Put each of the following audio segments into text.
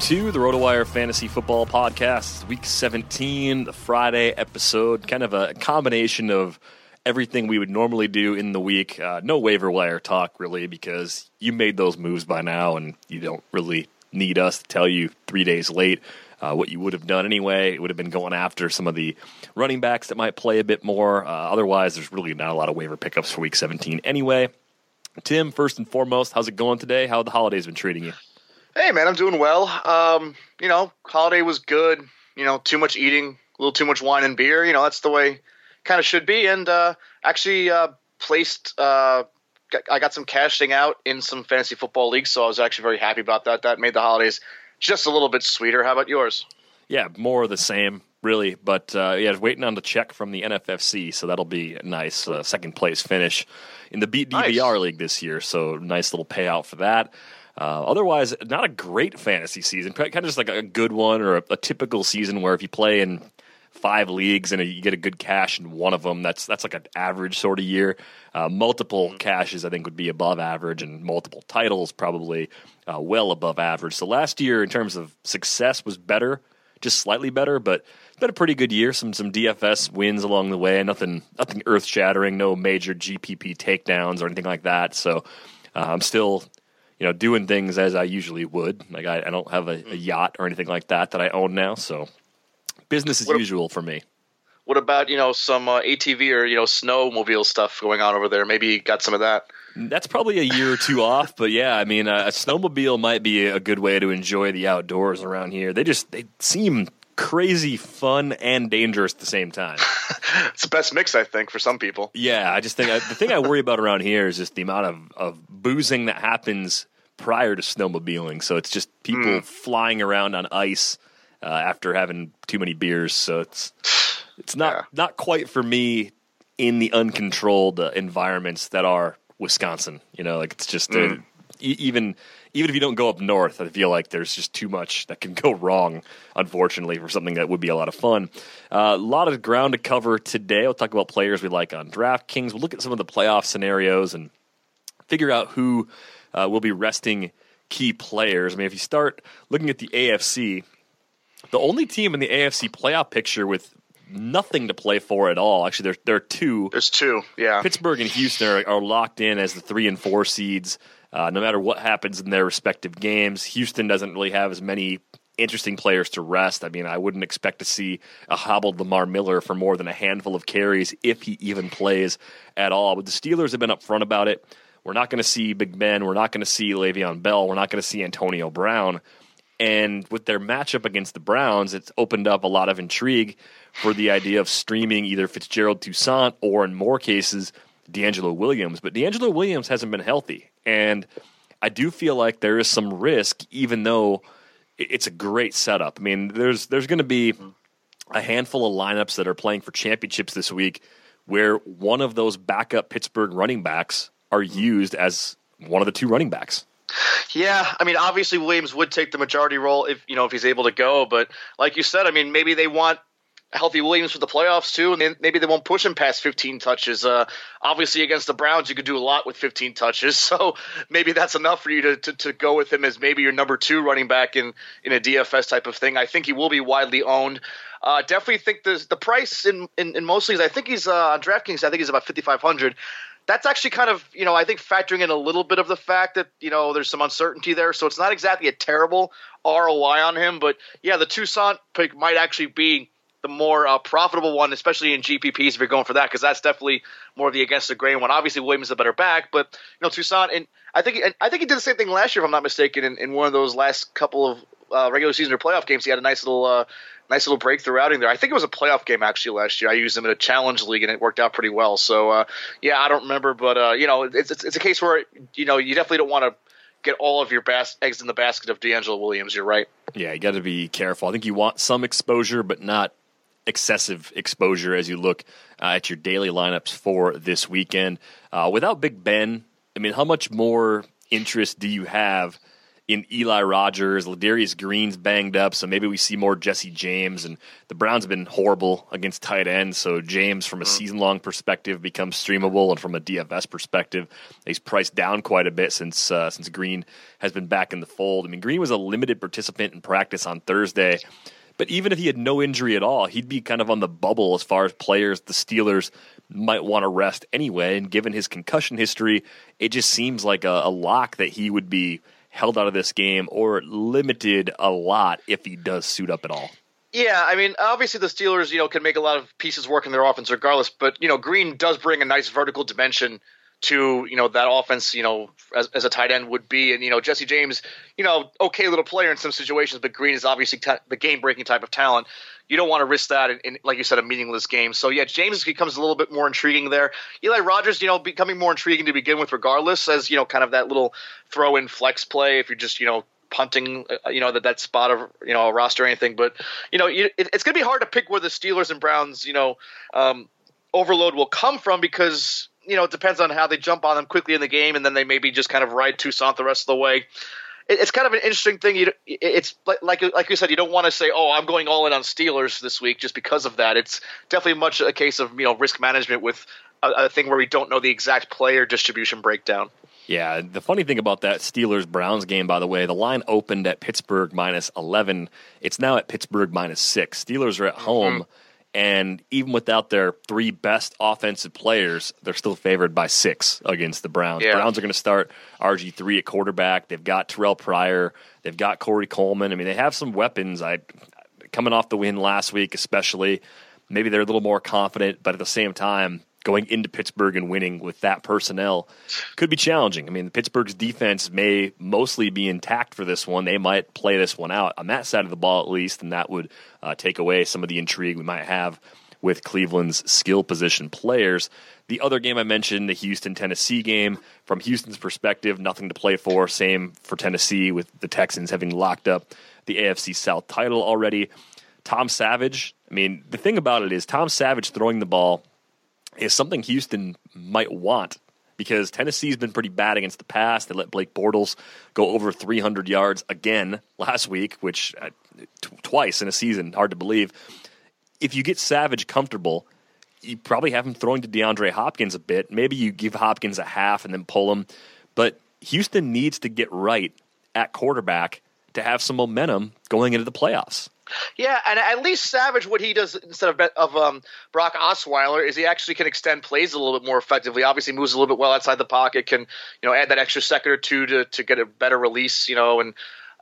To the RotoWire Fantasy Football Podcast, Week 17, the Friday episode. Kind of a combination of everything we would normally do in the week. Uh, no waiver wire talk, really, because you made those moves by now, and you don't really need us to tell you three days late uh, what you would have done anyway. It would have been going after some of the running backs that might play a bit more. Uh, otherwise, there's really not a lot of waiver pickups for Week 17 anyway. Tim, first and foremost, how's it going today? How the holidays been treating you? Hey man, I'm doing well. Um, you know, holiday was good. You know, too much eating, a little too much wine and beer. You know, that's the way kind of should be. And uh, actually uh, placed. Uh, I got some cashing out in some fantasy football leagues, so I was actually very happy about that. That made the holidays just a little bit sweeter. How about yours? Yeah, more of the same, really. But uh, yeah, waiting on the check from the NFFC, so that'll be a nice uh, second place finish in the Beat DVR nice. league this year. So nice little payout for that. Uh, otherwise, not a great fantasy season. Kind of just like a good one or a, a typical season where if you play in five leagues and you get a good cash in one of them, that's that's like an average sort of year. Uh, multiple cashes, I think, would be above average, and multiple titles probably uh, well above average. So last year, in terms of success, was better, just slightly better, but it's been a pretty good year. Some some DFS wins along the way. Nothing nothing earth shattering. No major GPP takedowns or anything like that. So. Uh, I'm still you know, doing things as I usually would. Like I, I don't have a, a, mm. yacht or anything like that that I own now, so business as what usual for me. What about you know some uh, ATV or you know snowmobile stuff going on over there? Maybe you got some of that. That's probably a year or two off, but yeah, I mean, uh, a snowmobile might be a good way to enjoy the outdoors around here. They just they seem crazy fun and dangerous at the same time. it's the best mix, I think, for some people. Yeah, I just think I, the thing I worry about around here is just the amount of, of boozing that happens prior to snowmobiling. So it's just people mm. flying around on ice uh, after having too many beers. So it's it's not yeah. not quite for me in the uncontrolled uh, environments that are Wisconsin. You know, like it's just mm. a, even even if you don't go up north, I feel like there's just too much that can go wrong, unfortunately, for something that would be a lot of fun. Uh, a lot of ground to cover today. We'll talk about players we like on DraftKings. We'll look at some of the playoff scenarios and figure out who uh, will be resting key players. I mean, if you start looking at the AFC, the only team in the AFC playoff picture with nothing to play for at all. Actually, there there are two. There's two. Yeah, Pittsburgh and Houston are, are locked in as the three and four seeds. Uh, no matter what happens in their respective games, Houston doesn't really have as many interesting players to rest. I mean, I wouldn't expect to see a hobbled Lamar Miller for more than a handful of carries if he even plays at all. But the Steelers have been upfront about it. We're not going to see Big Ben. We're not going to see Le'Veon Bell. We're not going to see Antonio Brown. And with their matchup against the Browns, it's opened up a lot of intrigue for the idea of streaming either Fitzgerald Toussaint or, in more cases, DeAngelo Williams. But DeAngelo Williams hasn't been healthy. And I do feel like there is some risk, even though it's a great setup. I mean, there's there's going to be mm-hmm. a handful of lineups that are playing for championships this week where one of those backup Pittsburgh running backs are used as one of the two running backs. Yeah, I mean, obviously Williams would take the majority role if you know if he's able to go, but like you said, I mean, maybe they want healthy Williams for the playoffs too, and maybe they won't push him past 15 touches. Uh, obviously, against the Browns, you could do a lot with 15 touches, so maybe that's enough for you to, to, to go with him as maybe your number two running back in in a DFS type of thing. I think he will be widely owned. Uh, definitely think the the price in, in, in most leagues. I think he's uh, on DraftKings. I think he's about 5,500 that's actually kind of you know I think factoring in a little bit of the fact that you know there's some uncertainty there, so it's not exactly a terrible ROI on him. But yeah, the Toussaint pick might actually be the more uh, profitable one, especially in GPPs if you're going for that, because that's definitely more of the against the grain one. Obviously, Williams is a better back, but you know Toussaint, and I think I think he did the same thing last year, if I'm not mistaken, in, in one of those last couple of uh, regular season or playoff games. He had a nice little uh, nice little breakthrough outing there. I think it was a playoff game actually last year. I used him in a challenge league and it worked out pretty well. So uh, yeah, I don't remember, but uh, you know, it's, it's, it's a case where you know you definitely don't want to get all of your bas- eggs in the basket of DeAngelo Williams. You're right. Yeah, you got to be careful. I think you want some exposure, but not excessive exposure as you look uh, at your daily lineups for this weekend. Uh, without Big Ben, I mean, how much more interest do you have? in Eli Rogers. Ladarius Green's banged up, so maybe we see more Jesse James. And the Browns have been horrible against tight ends, so James, from a mm-hmm. season long perspective, becomes streamable, and from a DFS perspective, he's priced down quite a bit since uh, since Green has been back in the fold. I mean, Green was a limited participant in practice on Thursday. But even if he had no injury at all, he'd be kind of on the bubble as far as players the Steelers might want to rest anyway. And given his concussion history, it just seems like a, a lock that he would be held out of this game or limited a lot if he does suit up at all. Yeah, I mean, obviously the Steelers, you know, can make a lot of pieces work in their offense regardless, but you know, Green does bring a nice vertical dimension to you know that offense, you know, as, as a tight end would be, and you know, Jesse James, you know, okay little player in some situations, but Green is obviously t- the game breaking type of talent you don't want to risk that in, in, like you said, a meaningless game. So yeah, James becomes a little bit more intriguing there. Eli Rogers, you know, becoming more intriguing to begin with, regardless, as you know, kind of that little throw in flex play if you're just you know punting, uh, you know, that that spot of you know a roster or anything. But you know, it, it's going to be hard to pick where the Steelers and Browns, you know, um, overload will come from because you know it depends on how they jump on them quickly in the game, and then they maybe just kind of ride Toussaint the rest of the way it's kind of an interesting thing. You, it's like like you said, you don't want to say, "Oh, I'm going all in on Steelers this week" just because of that. It's definitely much a case of you know risk management with a, a thing where we don't know the exact player distribution breakdown. Yeah, the funny thing about that Steelers Browns game, by the way, the line opened at Pittsburgh minus 11. It's now at Pittsburgh minus six. Steelers are at home. Mm-hmm and even without their three best offensive players, they're still favored by six against the Browns. Yeah. Browns are going to start RG three at quarterback. They've got Terrelle Pryor. They've got Corey Coleman. I mean, they have some weapons. I coming off the win last week, especially. Maybe they're a little more confident, but at the same time, going into Pittsburgh and winning with that personnel could be challenging. I mean, Pittsburgh's defense may mostly be intact for this one. They might play this one out on that side of the ball at least, and that would uh, take away some of the intrigue we might have with Cleveland's skill position players. The other game I mentioned, the Houston Tennessee game, from Houston's perspective, nothing to play for. Same for Tennessee, with the Texans having locked up the AFC South title already. Tom Savage, I mean, the thing about it is Tom Savage throwing the ball is something Houston might want because Tennessee's been pretty bad against the pass. They let Blake Bortles go over 300 yards again last week, which uh, t- twice in a season, hard to believe. If you get Savage comfortable, you probably have him throwing to DeAndre Hopkins a bit. Maybe you give Hopkins a half and then pull him. But Houston needs to get right at quarterback to have some momentum going into the playoffs. Yeah, and at least Savage, what he does instead of of um, Brock Osweiler is he actually can extend plays a little bit more effectively. Obviously, moves a little bit well outside the pocket, can you know add that extra second or two to to get a better release. You know, and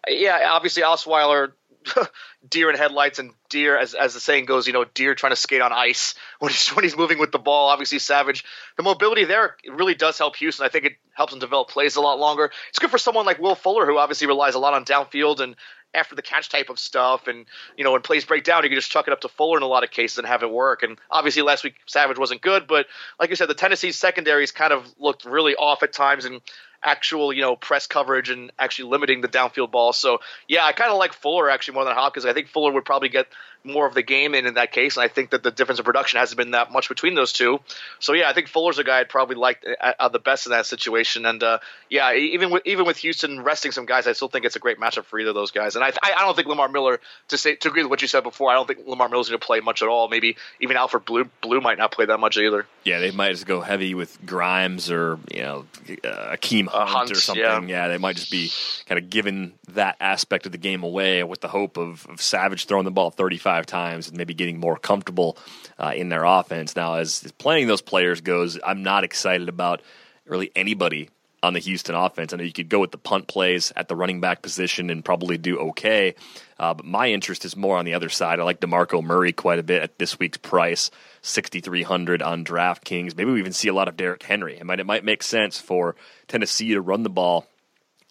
yeah, obviously Osweiler deer in headlights and deer as as the saying goes you know deer trying to skate on ice when he's when he's moving with the ball obviously savage the mobility there really does help houston i think it helps him develop plays a lot longer it's good for someone like will fuller who obviously relies a lot on downfield and after the catch type of stuff and you know when plays break down you can just chuck it up to fuller in a lot of cases and have it work and obviously last week savage wasn't good but like you said the tennessee secondaries kind of looked really off at times and actual, you know, press coverage and actually limiting the downfield ball. So yeah, I kind of like Fuller actually more than Hopkins. I think Fuller would probably get more of the game in in that case, and I think that the difference in production hasn't been that much between those two. So yeah, I think Fuller's a guy I'd probably like uh, uh, the best in that situation. And uh, yeah, even with even with Houston resting some guys, I still think it's a great matchup for either of those guys. And I I don't think Lamar Miller to say to agree with what you said before. I don't think Lamar Miller's going to play much at all. Maybe even Alfred Blue Blue might not play that much either. Yeah, they might just go heavy with Grimes or you know uh, Akeem Hunt, Hunt, or something. Yeah. yeah. they might just be kind of giving that aspect of the game away with the hope of, of Savage throwing the ball 35 times and maybe getting more comfortable uh, in their offense. Now, as, as playing those players goes, I'm not excited about really anybody on the Houston offense. I know you could go with the punt plays at the running back position and probably do okay, uh, but my interest is more on the other side. I like DeMarco Murray quite a bit at this week's price, 6,300 on DraftKings. Maybe we even see a lot of Derrick Henry. It might, it might make sense for Tennessee to run the ball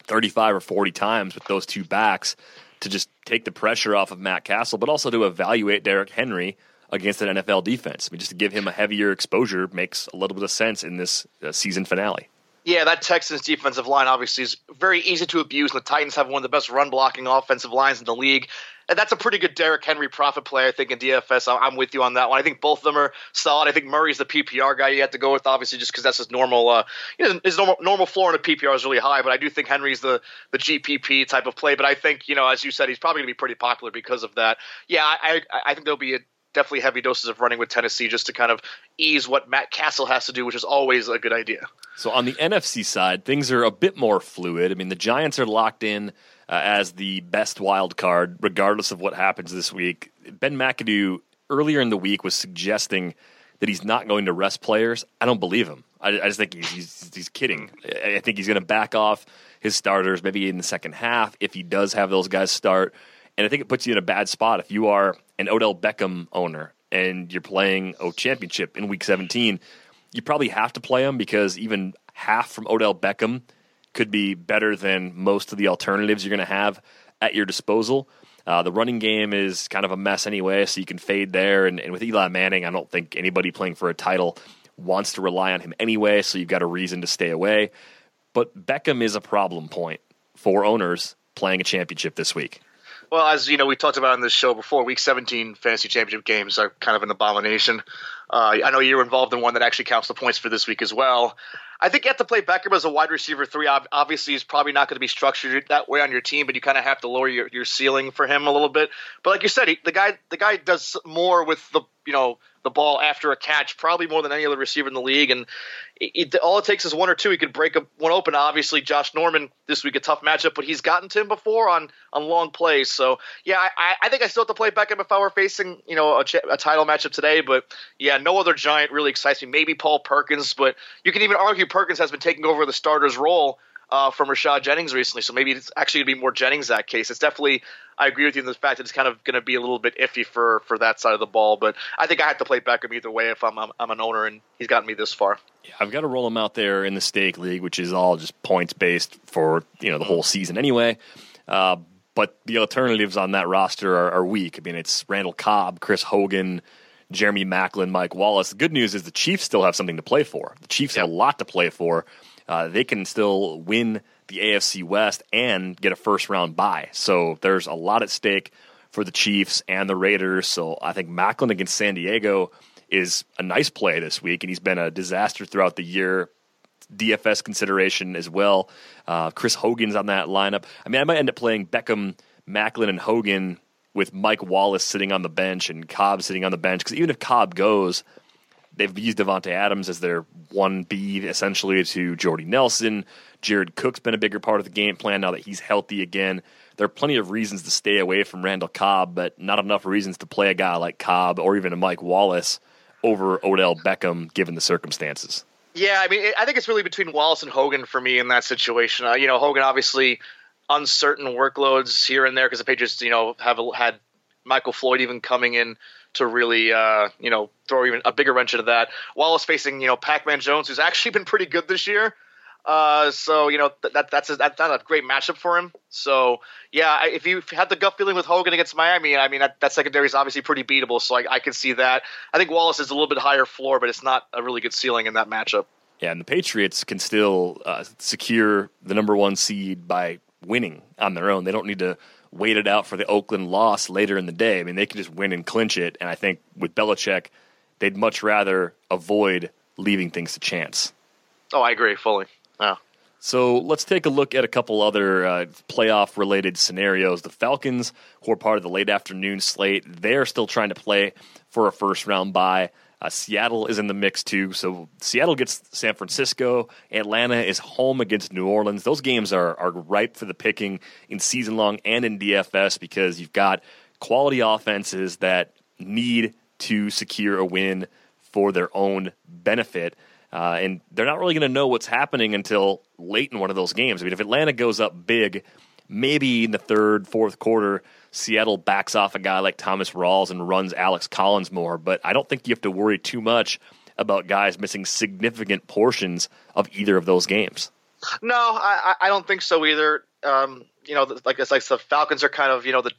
35 or 40 times with those two backs to just take the pressure off of Matt Cassel, but also to evaluate Derrick Henry against an NFL defense. I mean, just to give him a heavier exposure makes a little bit of sense in this uh, season finale. Yeah, that Texans defensive line obviously is very easy to abuse, and the Titans have one of the best run blocking offensive lines in the league. And that's a pretty good Derrick Henry profit play, I think, in DFS. I'm with you on that one. I think both of them are solid. I think Murray's the PPR guy you have to go with, obviously, just because that's his normal. Uh, his normal normal floor in a PPR is really high, but I do think Henry's the the GPP type of play. But I think, you know, as you said, he's probably going to be pretty popular because of that. Yeah, I I, I think there'll be a definitely heavy doses of running with Tennessee just to kind of ease what Matt Cassel has to do, which is always a good idea. So on the NFC side, things are a bit more fluid. I mean, the Giants are locked in uh, as the best wild card, regardless of what happens this week. Ben McAdoo earlier in the week was suggesting that he's not going to rest players. I don't believe him. I, I just think he's, he's, he's kidding. I think he's going to back off his starters maybe in the second half if he does have those guys start. And I think it puts you in a bad spot if you are an Odell Beckham owner and you're playing a championship in week 17. You probably have to play him because even half from Odell Beckham could be better than most of the alternatives you're going to have at your disposal. Uh, the running game is kind of a mess anyway, so you can fade there. And, and, with Eli Manning, I don't think anybody playing for a title wants to rely on him anyway, so you've got a reason to stay away. But Beckham is a problem point for owners playing a championship this week. Well, as you know, we talked about on this show before. Week 17 fantasy championship games are kind of an abomination. Uh, I know you're involved in one that actually counts the points for this week as well. I think you have to play Beckham as a wide receiver three. Obviously, he's probably not going to be structured that way on your team, but you kind of have to lower your, your ceiling for him a little bit. But like you said, he, the guy the guy does more with the you know the ball after a catch, probably more than any other receiver in the league. And it, it, all it takes is one or two. He could break a, one open. Obviously, Josh Norman this week a tough matchup, but he's gotten to him before on on long plays. So yeah, I, I think I still have to play Beckham if I were facing you know a, a title matchup today. But yeah, no other giant really excites me. Maybe Paul Perkins, but you can even argue Perkins has been taking over the starter's role uh, from Rashad Jennings recently. So maybe it's actually going to be more Jennings that case. It's definitely I agree with you in the fact that it's kind of going to be a little bit iffy for for that side of the ball. But I think I have to play Beckham either way if I'm I'm, I'm an owner and he's gotten me this far. Yeah, I've got to roll him out there in the stake league, which is all just points based for you know the whole season anyway. Uh, but the alternatives on that roster are, are weak. I mean, it's Randall Cobb, Chris Hogan. Jeremy Maclin, Mike Wallace. The good news is the Chiefs still have something to play for. The Chiefs yep. have a lot to play for uh, they can still win the AFC West and get a first round bye. So there's a lot at stake for the Chiefs and the Raiders. So I think Maclin against San Diego is a nice play this week, and he's been a disaster throughout the year. DFS consideration as well. Uh, Chris Hogan's on that lineup. I mean, I might end up playing Beckham, Maclin, and Hogan with Mike Wallace sitting on the bench and Cobb sitting on the bench because even if Cobb goes, they've used Davante Adams as their one B essentially to Jordy Nelson. Jared Cook's been a bigger part of the game plan now that he's healthy again. There are plenty of reasons to stay away from Randall Cobb, but not enough reasons to play a guy like Cobb or even a Mike Wallace over Odell Beckham given the circumstances. Yeah, I mean, I think it's really between Wallace and Hogan for me in that situation. Uh, you know, Hogan obviously uncertain workloads here and there because the Patriots, you know, have had Michael Floyd even coming in to really, uh, you know, throw even a bigger wrench into that. Wallace facing, you know, Pac-Man Jones, who's actually been pretty good this year. Uh, so you know that that's a, that's not a great matchup for him. So yeah, if you had the gut feeling with Hogan against Miami, I mean that, that secondary is obviously pretty beatable. So I, I can see that. I think Wallace is a little bit higher floor, but it's not a really good ceiling in that matchup. Yeah, and the Patriots can still uh, secure the number one seed by winning on their own. They don't need to wait it out for the Oakland loss later in the day. I mean, they can just win and clinch it. And I think with Belichick, they'd much rather avoid leaving things to chance. Oh, I agree fully. Yeah. So let's take a look at a couple other uh, playoff related scenarios. The Falcons, who are part of the late afternoon slate, they're still trying to play for a first round bye. Uh, Seattle is in the mix too. So Seattle gets San Francisco. Atlanta is home against New Orleans. Those games are, are ripe for the picking in season long and in DFS because you've got quality offenses that need to secure a win for their own benefit. Uh, and they're not really going to know what's happening until late in one of those games. I mean, if Atlanta goes up big, maybe in the third, fourth quarter, Seattle backs off a guy like Thomas Rawls and runs Alex Collins more. But I don't think you have to worry too much about guys missing significant portions of either of those games. No, I, I don't think so either. Um, you know, like it's like the Falcons are kind of you know the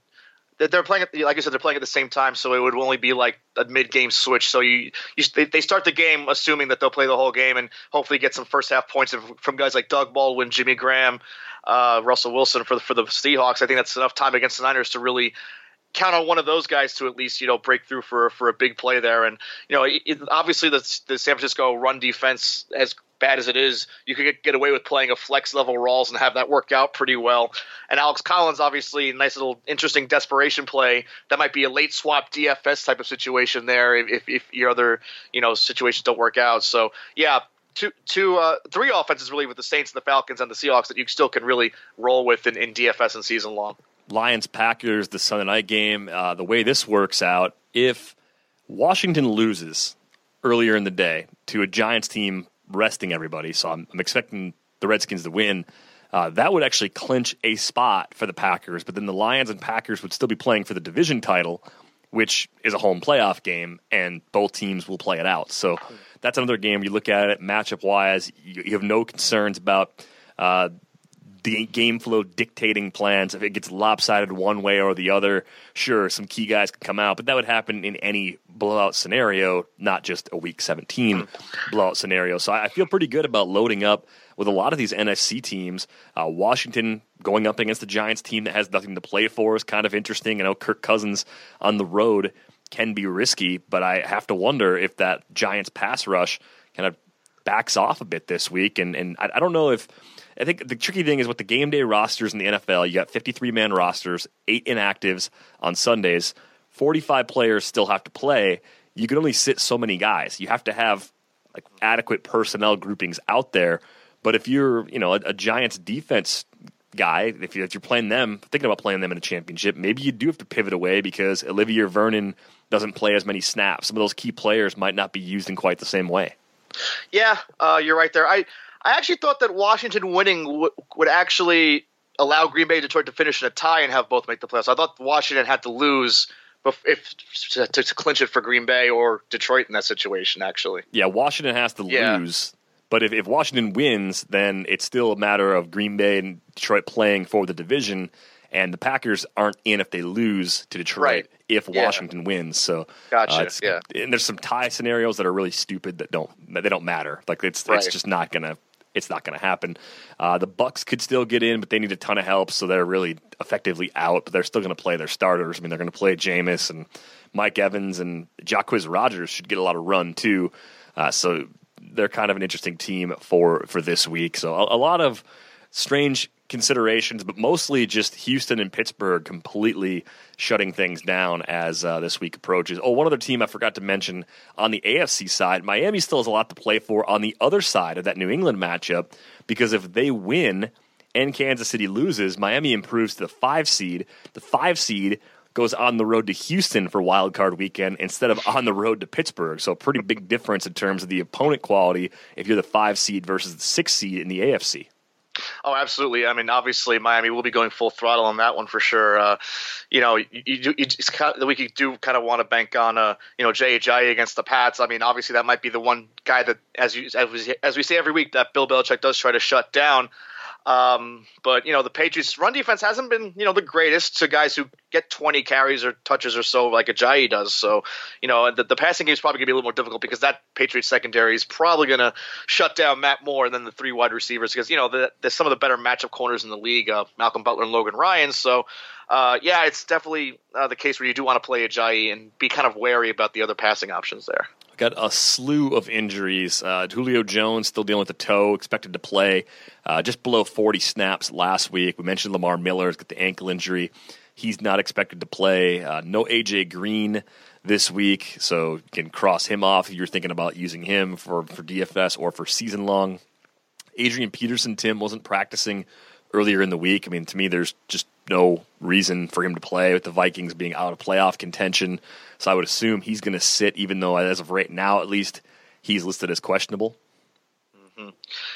they're playing at, like I said, they're playing at the same time, so it would only be like a mid-game switch. So you, you they, they start the game assuming that they'll play the whole game and hopefully get some first half points from guys like Doug Baldwin, Jimmy Graham, uh, Russell Wilson for the, for the Seahawks. I think that's enough time against the Niners to really count on one of those guys to at least you know break through for for a big play there. And you know, it, obviously the the San Francisco run defense has bad as it is, you could get, away with playing a flex level Rawls and have that work out pretty well. And Alex Collins, obviously, nice little interesting desperation play. That might be a late swap DFS type of situation there if, if your other you know situations don't work out. So yeah, two, two, uh, three offenses really with the Saints and the Falcons and the Seahawks that you still can really roll with in, in DFS and season long. Lions Packers, the Sunday night game. Uh, the way this works out, if Washington loses earlier in the day to a Giants team resting everybody, so I'm, I'm expecting the Redskins to win. Uh, that would actually clinch a spot for the Packers, but then the Lions and Packers would still be playing for the division title, which is a home playoff game, and both teams will play it out. So that's another game you look at it matchup wise. You, you have no concerns about uh, the game flow dictating plans. If it gets lopsided one way or the other, sure, some key guys can come out, but that would happen in any blowout scenario, not just a week 17 blowout scenario. So I feel pretty good about loading up with a lot of these NFC teams. Uh, Washington going up against the Giants team that has nothing to play for is kind of interesting. I know Kirk Cousins on the road can be risky, but I have to wonder if that Giants pass rush kind of backs off a bit this week. And, and I, I don't know if I think the tricky thing is with the game day rosters in the NFL, you got 53 man rosters, eight inactives on Sundays, 45 players still have to play. You can only sit so many guys. You have to have like adequate personnel groupings out there. But if you're, you know, a, a Giants defense guy, if, you, if you're playing them, thinking about playing them in a championship, maybe you do have to pivot away because Olivier Vernon doesn't play as many snaps. Some of those key players might not be used in quite the same way. Yeah, uh, you're right there. I I actually thought that Washington winning w- would actually allow Green Bay Detroit to finish in a tie and have both make the playoffs. I thought Washington had to lose if to, to, clinch it for Green Bay or Detroit in that situation. Actually, yeah, Washington has to yeah. lose. But if, if Washington wins, then it's still a matter of Green Bay and Detroit playing for the division, and the Packers aren't in if they lose to Detroit right. if yeah. Washington wins. So gotcha. Uh, yeah, and there's some tie scenarios that are really stupid that don't they don't matter. Like it's right. it's just not gonna it's not going to happen. Uh, the Bucks could still get in, but they need a ton of help, so they're really effectively out. But they're still going to play their starters. I mean, they're going to play Jameis and Mike Evans and Jacquizz Rodgers should get a lot of run too. Uh, so they're kind of an interesting team for for this week. So a, a lot of strange considerations, but mostly just Houston and Pittsburgh completely shutting things down as uh, this week approaches. Oh, one other team I forgot to mention on the AFC side, Miami still has a lot to play for on the other side of that New England matchup because if they win and Kansas City loses, Miami improves to the five seed. The five seed goes on the road to Houston for wild card weekend instead of on the road to Pittsburgh. So a pretty big difference in terms of the opponent quality if you're the five seed versus the six seed in the AFC. Oh, absolutely. I mean, obviously, Miami will be going full throttle on that one for sure. Uh, you know, you, you, you kind of, we do kind of want to bank on, uh, you know, Jay Ajayi against the Pats. I mean, obviously, that might be the one guy that, as you as as we say every week, that Bill Belichick does try to shut down. Um, but you know the Patriots' run defense hasn't been you know the greatest to guys who get 20 carries or touches or so like Ajayi does. So you know the, the passing game is probably going to be a little more difficult because that Patriots secondary is probably going to shut down Matt Moore and then the three wide receivers because you know the, there's some of the better matchup corners in the league, uh, Malcolm Butler and Logan Ryan. So uh, yeah, it's definitely uh, the case where you do want to play Ajayi and be kind of wary about the other passing options there got a slew of injuries. Uh, Julio Jones still dealing with the toe, expected to play uh, just below 40 snaps last week. We mentioned Lamar Miller's got the ankle injury. He's not expected to play. Uh, no AJ Green this week, so you can cross him off if you're thinking about using him for, for DFS or for season long. Adrian Peterson, Tim, wasn't practicing earlier in the week. I mean, to me, there's just no reason for him to play with the Vikings being out of playoff contention. So I would assume he's going to sit, even though as of right now, at least, he's listed as questionable. Mm-hmm.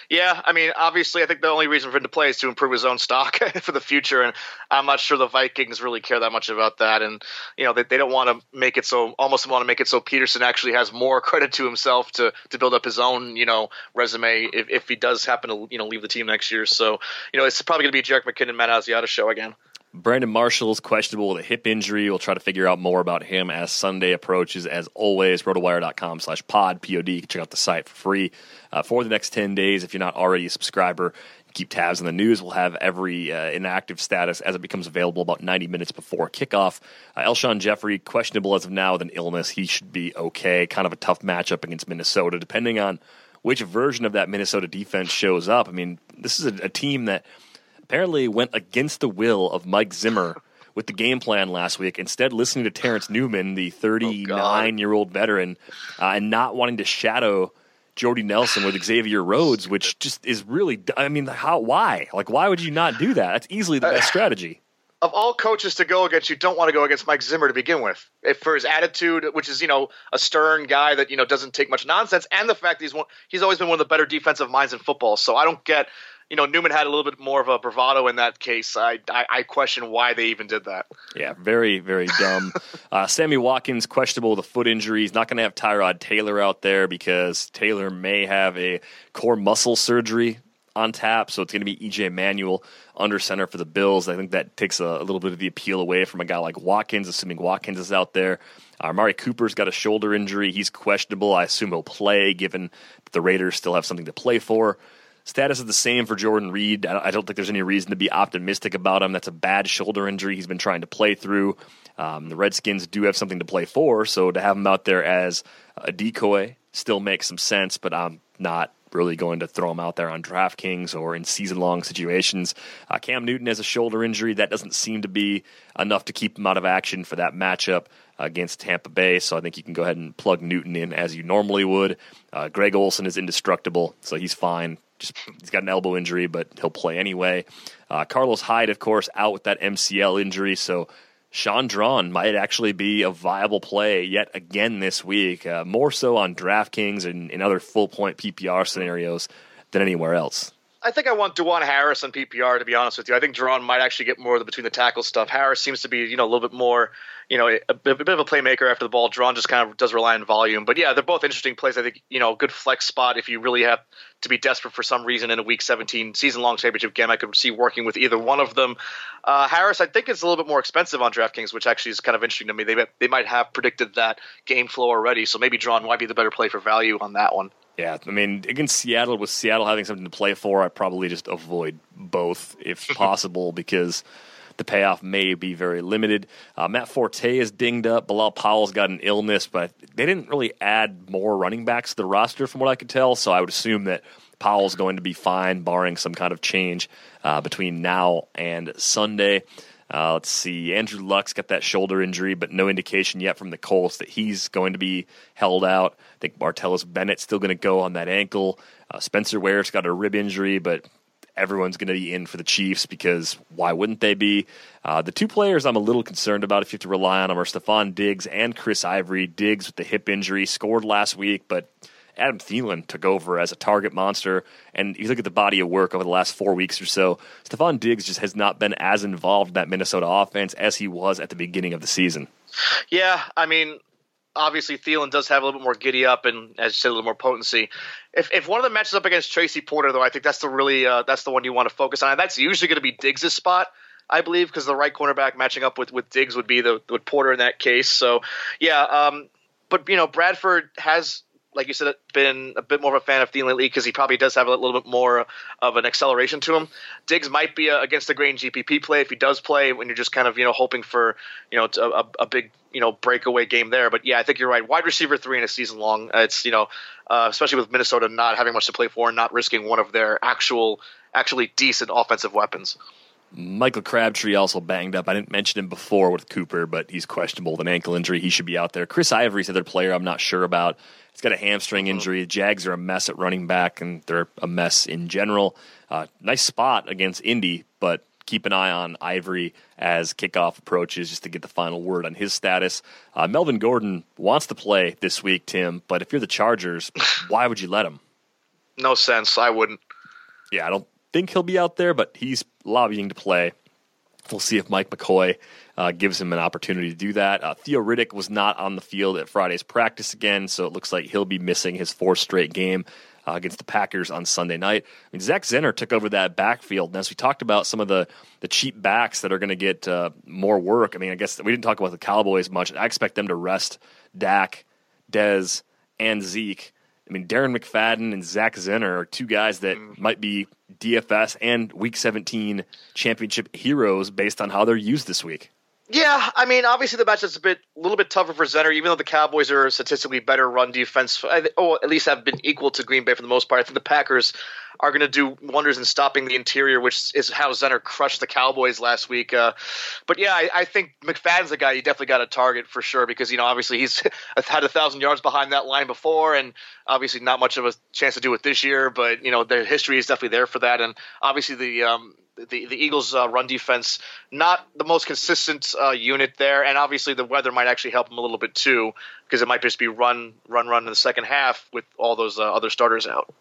Yeah, I mean, obviously, I think the only reason for him to play is to improve his own stock for the future, and I'm not sure the Vikings really care that much about that. And you know, they, they don't want to make it so almost want to make it so Peterson actually has more credit to himself to to build up his own you know resume if, if he does happen to you know leave the team next year. So you know, it's probably going to be Jerick McKinnon, Matt Asiata show again. Brandon Marshall's questionable with a hip injury. We'll try to figure out more about him as Sunday approaches. As always, rotowire.com slash pod, P-O-D. You can check out the site for free uh, for the next 10 days. If you're not already a subscriber, keep tabs on the news. We'll have every uh, inactive status as it becomes available about 90 minutes before kickoff. Uh, Alshon Jeffery, questionable as of now with an illness. He should be okay. Kind of a tough matchup against Minnesota, depending on which version of that Minnesota defense shows up. I mean, this is a, a team that – apparently went against the will of Mike Zimmer with the game plan last week, instead listening to Terrence Newman, the 39 year old veteran, uh, and not wanting to shadow Jordy Nelson with Xavier Rhodes, which just is really, I mean, how, why? Like, why would you not do that? That's easily the best strategy. Of all coaches to go against, you don't want to go against Mike Zimmer to begin with. If for his attitude, which is you know a stern guy that you know doesn't take much nonsense, and the fact that he's one, he's always been one of the better defensive minds in football. So I don't get you know Newman had a little bit more of a bravado in that case. I I, I question why they even did that. Yeah, very very dumb. uh, Sammy Watkins questionable with a foot injury. He's not going to have Tyrod Taylor out there because Taylor may have a core muscle surgery on tap. So it's going to be EJ Manuel under center for the Bills. I think that takes a, a, little bit of the appeal away from a guy like Watkins, assuming Watkins is out there. Uh, Amari Cooper's got a shoulder injury. He's questionable. I assume he'll play, given the Raiders still have something to play for. Status is the same for Jordan Reed. I don't think there's any reason to be optimistic about him. That's a bad shoulder injury he's been trying to play through. Um, the Redskins do have something to play for, so to have him out there as a decoy still makes some sense, but I'm not really going to throw him out there on DraftKings or in season long situations. Uh, Cam Newton has a shoulder injury. That doesn't seem to be enough to keep him out of action for that matchup against Tampa Bay. So I think you can go ahead and plug Newton in as you normally would. Uh, Greg Olsen is indestructible, so he's fine. Just he's got an elbow injury, but he'll play anyway. Uh, Carlos Hyde, of course, out with that MCL injury, so Shaun Draughn might actually be a viable play yet again this week, uh, more so on DraftKings and in other full point PPR scenarios than anywhere else. I think I want DuJuan Harris on PPR to be honest with you. I think Draughn might actually get more of the between the tackle stuff. Harris seems to be you know a little bit more you know, a, a, bit of a playmaker after the ball. Draughn just kind of does rely on volume. But yeah, they're both interesting plays. I think, you know, a good flex spot if you really have to be desperate for some reason in a week 17 season long championship game. I could see working with either one of them. Uh, Harris, I think, is a little bit more expensive on DraftKings, which actually is kind of interesting to me. They, they might have predicted that game flow already. So maybe Draughn might be the better play for value on that one. Yeah, I mean, against Seattle, with Seattle having something to play for, I probably just avoid both if possible because the payoff may be very limited. Uh, Matt Forte is dinged up. Bilal Powell's got an illness, but they didn't really add more running backs to the roster from what I could tell. So I would assume that Powell's going to be fine, barring some kind of change uh, between now and Sunday. Uh, let's see. Andrew Luck's got that shoulder injury, but no indication yet from the Colts that he's going to be held out. I think Martellus Bennett's still going to go on that ankle. Uh, Spencer Ware's got a rib injury, but everyone's going to be in for the Chiefs because why wouldn't they be? Uh, the two players I'm a little concerned about if you have to rely on them are Stefon Diggs and Chris Ivory. Diggs with the hip injury scored last week, but Adam Thielen took over as a target monster. And if you look at the body of work over the last four weeks or so, Stefon Diggs just has not been as involved in that Minnesota offense as he was at the beginning of the season. Yeah, I mean, obviously Thielen does have a little bit more giddy up and, as you said, a little more potency. If if one of them matches up against Tracy Porter, though, I think that's the really uh, that's the one you want to focus on. And that's usually going to be Diggs' spot. I believe because the right cornerback matching up with, with Diggs would be the with Porter in that case. So yeah, um, but you know Bradford has like you said, been a bit more of a fan of Thielen lately because he probably does have a little bit more of an acceleration to him. Diggs might be a, against the grain GPP play if he does play when you're just kind of you know hoping for you know a, a big you know breakaway game there. But yeah, I think you're right. Wide receiver three in a season long. It's you know uh, especially with Minnesota not having much to play for and not risking one of their actual actually decent offensive weapons. Michael Crabtree also banged up. I didn't mention him before with Cooper, but he's questionable with an ankle injury. He should be out there. Chris Ivory's another player I'm not sure about. He's got a hamstring mm-hmm. injury. The Jags are a mess at running back, and they're a mess in general. Uh, nice spot against Indy, but keep an eye on Ivory as kickoff approaches just to get the final word on his status. Uh, Melvin Gordon wants to play this week, Tim, but if you're the Chargers, why would you let him? No sense. I wouldn't. Yeah, I don't think he'll be out there, but he's lobbying to play. We'll see if Mike McCoy uh, gives him an opportunity to do that. Uh, Theo Riddick was not on the field at Friday's practice again, so it looks like he'll be missing his fourth straight game uh, against the Packers on Sunday night. I mean, Zach Zenner took over that backfield, and as we talked about some of the the cheap backs that are going to get uh, more work. I mean, I guess we didn't talk about the Cowboys much. I expect them to rest Dak, Dez, and Zeke. I mean, Darren McFadden and Zach Zenner are two guys that mm. might be DFS and Week 17 championship heroes based on how they're used this week. Yeah, I mean, obviously the matchup's a bit, a little bit tougher for Zenner, even though the Cowboys are statistically better run defense, or at least have been equal to Green Bay for the most part. I think the Packers are going to do wonders in stopping the interior, which is how Zenner crushed the Cowboys last week. Uh, but yeah, I, I, think McFadden's a guy you definitely got a target for sure because you know obviously he's had a thousand yards behind that line before, and obviously not much of a chance to do it this year. But you know their history is definitely there for that, and obviously the um, the the Eagles' uh, run defense not the most consistent uh, unit there, and obviously the weather might actually help them a little bit too because it might just be run run run in the second half with all those uh, other starters out.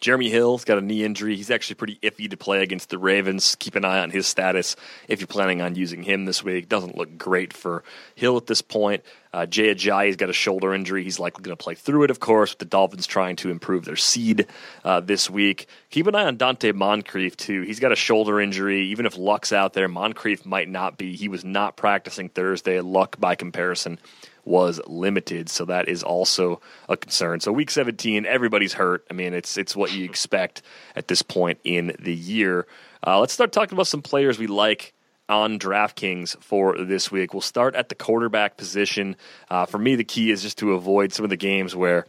Jeremy Hill's got a knee injury. He's actually pretty iffy to play against the Ravens. Keep an eye on his status if you're planning on using him this week. Doesn't look great for Hill at this point. Uh, Jay Ajayi's got a shoulder injury. He's likely going to play through it, of course, with the Dolphins trying to improve their seed uh, this week. Keep an eye on Donte Moncrief, too. He's got a shoulder injury. Even if Luck's out there, Moncrief might not be. He was not practicing Thursday. Luck, by comparison, was limited, so that is also a concern. So week 17, everybody's hurt. I mean, it's it's what you expect at this point in the year. Uh, let's start talking about some players we like on DraftKings for this week. We'll start at the quarterback position. Uh, for me, the key is just to avoid some of the games where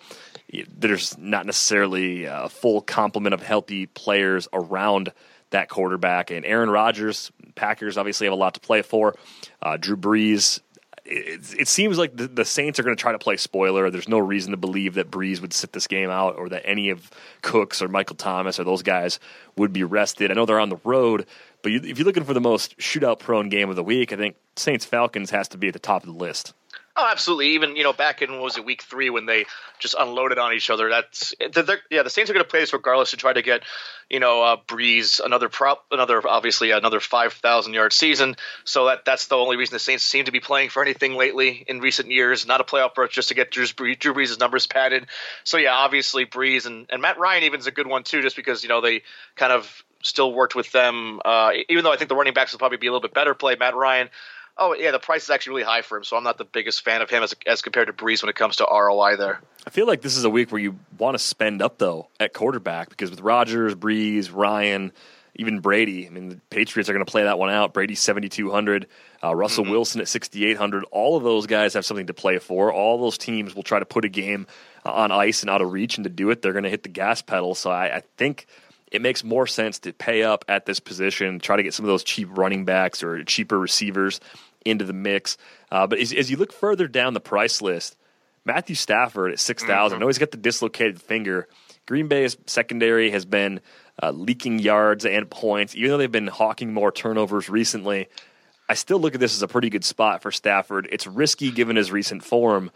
there's not necessarily a full complement of healthy players around that quarterback. And Aaron Rodgers, Packers obviously have a lot to play for. Uh, Drew Brees, it, it, seems like the, the Saints are going to try to play spoiler. There's no reason to believe that Brees would sit this game out or that any of Cooks or Michael Thomas or those guys would be rested. I know they're on the road, but you, if you're looking for the most shootout prone game of the week, I think Saints Falcons has to be at the top of the list. Oh, absolutely. Even you know, back in was it week three when they just unloaded on each other. That's yeah. The Saints are going to play this regardless to try to get you know uh, Brees another prop, another obviously another five thousand yard season. So that that's the only reason the Saints seem to be playing for anything lately in recent years. Not a playoff berth, just to get Drew, Drew Brees' numbers padded. So yeah, obviously Brees and, and Matt Ryan even's a good one too, just because you know they kind of still worked with them. Uh, even though I think the running backs will probably be a little bit better play. Matt Ryan oh yeah, the price is actually really high for him, so I'm not the biggest fan of him as as compared to Brees when it comes to ROI there. I feel like this is a week where you want to spend up though at quarterback because with Rodgers, Brees, Ryan, even Brady. I mean, the Patriots are going to play that one out. Brady 7,200, uh, Russell mm-hmm. Wilson at 6,800. All of those guys have something to play for. All those teams will try to put a game uh, on ice and out of reach, and to do it, they're going to hit the gas pedal. So I, I think it makes more sense to pay up at this position, try to get some of those cheap running backs or cheaper receivers into the mix. Uh, but as, as, you look further down the price list, Matthew Stafford at 6,000, mm-hmm. I know he's got the dislocated finger. Green Bay's secondary has been uh, leaking yards and points, even though they've been hawking more turnovers recently. I still look at this as a pretty good spot for Stafford. It's risky given his recent form,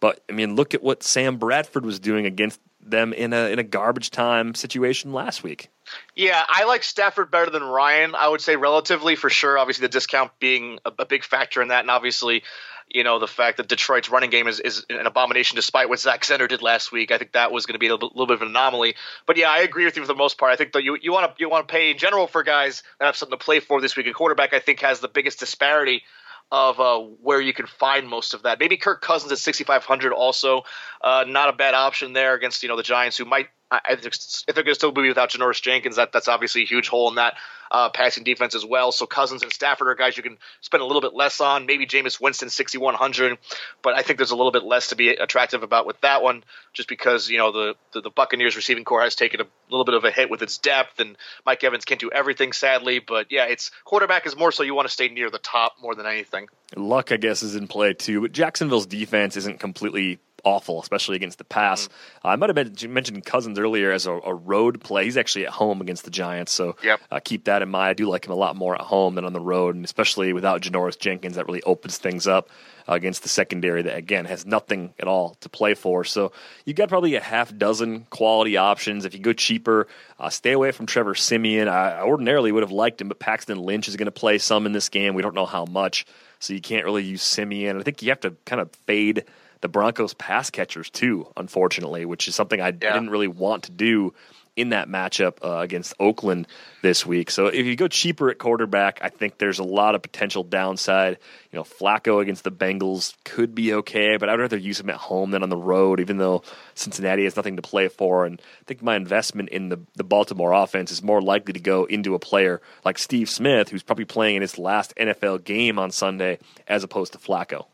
but I mean, look at what Sam Bradford was doing against them in a in a garbage time situation last week. Yeah, I like Stafford better than Ryan. I would say relatively for sure. Obviously, the discount being a, a big factor in that, and obviously, you know, the fact that Detroit's running game is, is an abomination despite what Zach Zenner did last week. I think that was going to be a little, little, bit of an anomaly. But yeah, I agree with you for the most part. I think that you you want to you want to pay in general for guys that have something to play for this week. A quarterback, I think, has the biggest disparity of uh, where you can find most of that. Maybe Kirk Cousins at 6,500 also uh, not a bad option there against you know the Giants who might I, if they're going to still be without Janoris Jenkins, that that's obviously a huge hole in that uh, passing defense as well. So Cousins and Stafford are guys you can spend a little bit less on. Maybe Jameis Winston 6100, but I think there's a little bit less to be attractive about with that one, just because you know the, the, the Buccaneers receiving corps has taken a little bit of a hit with its depth, and Mike Evans can't do everything sadly. But yeah, it's quarterback is more so you want to stay near the top more than anything. Luck, I guess, is in play too, but Jacksonville's defense isn't completely awful, especially against the pass. Mm-hmm. Uh, I might have mentioned Cousins earlier as a, a, road play. He's actually at home against the Giants, so yep. uh, keep that in mind. I do like him a lot more at home than on the road, and especially without Janoris Jenkins, that really opens things up uh, against the secondary that again has nothing at all to play for. So you got probably a half dozen quality options. If you go cheaper, uh, stay away from Trevor Siemian. I ordinarily would have liked him, but Paxton Lynch is going to play some in this game. We don't know how much, so you can't really use Siemian. I think you have to kind of fade the Broncos pass catchers too, unfortunately, which is something I, yeah. Didn't really want to do in that matchup uh, against Oakland this week. So if you go cheaper at quarterback, I think there's a lot of potential downside. You know, Flacco against the Bengals could be okay, but I'd rather use him at home than on the road, even though Cincinnati has nothing to play for. And I think my investment in the, the Baltimore offense is more likely to go into a player like Steve Smith, who's probably playing in his last NFL game on Sunday, as opposed to Flacco.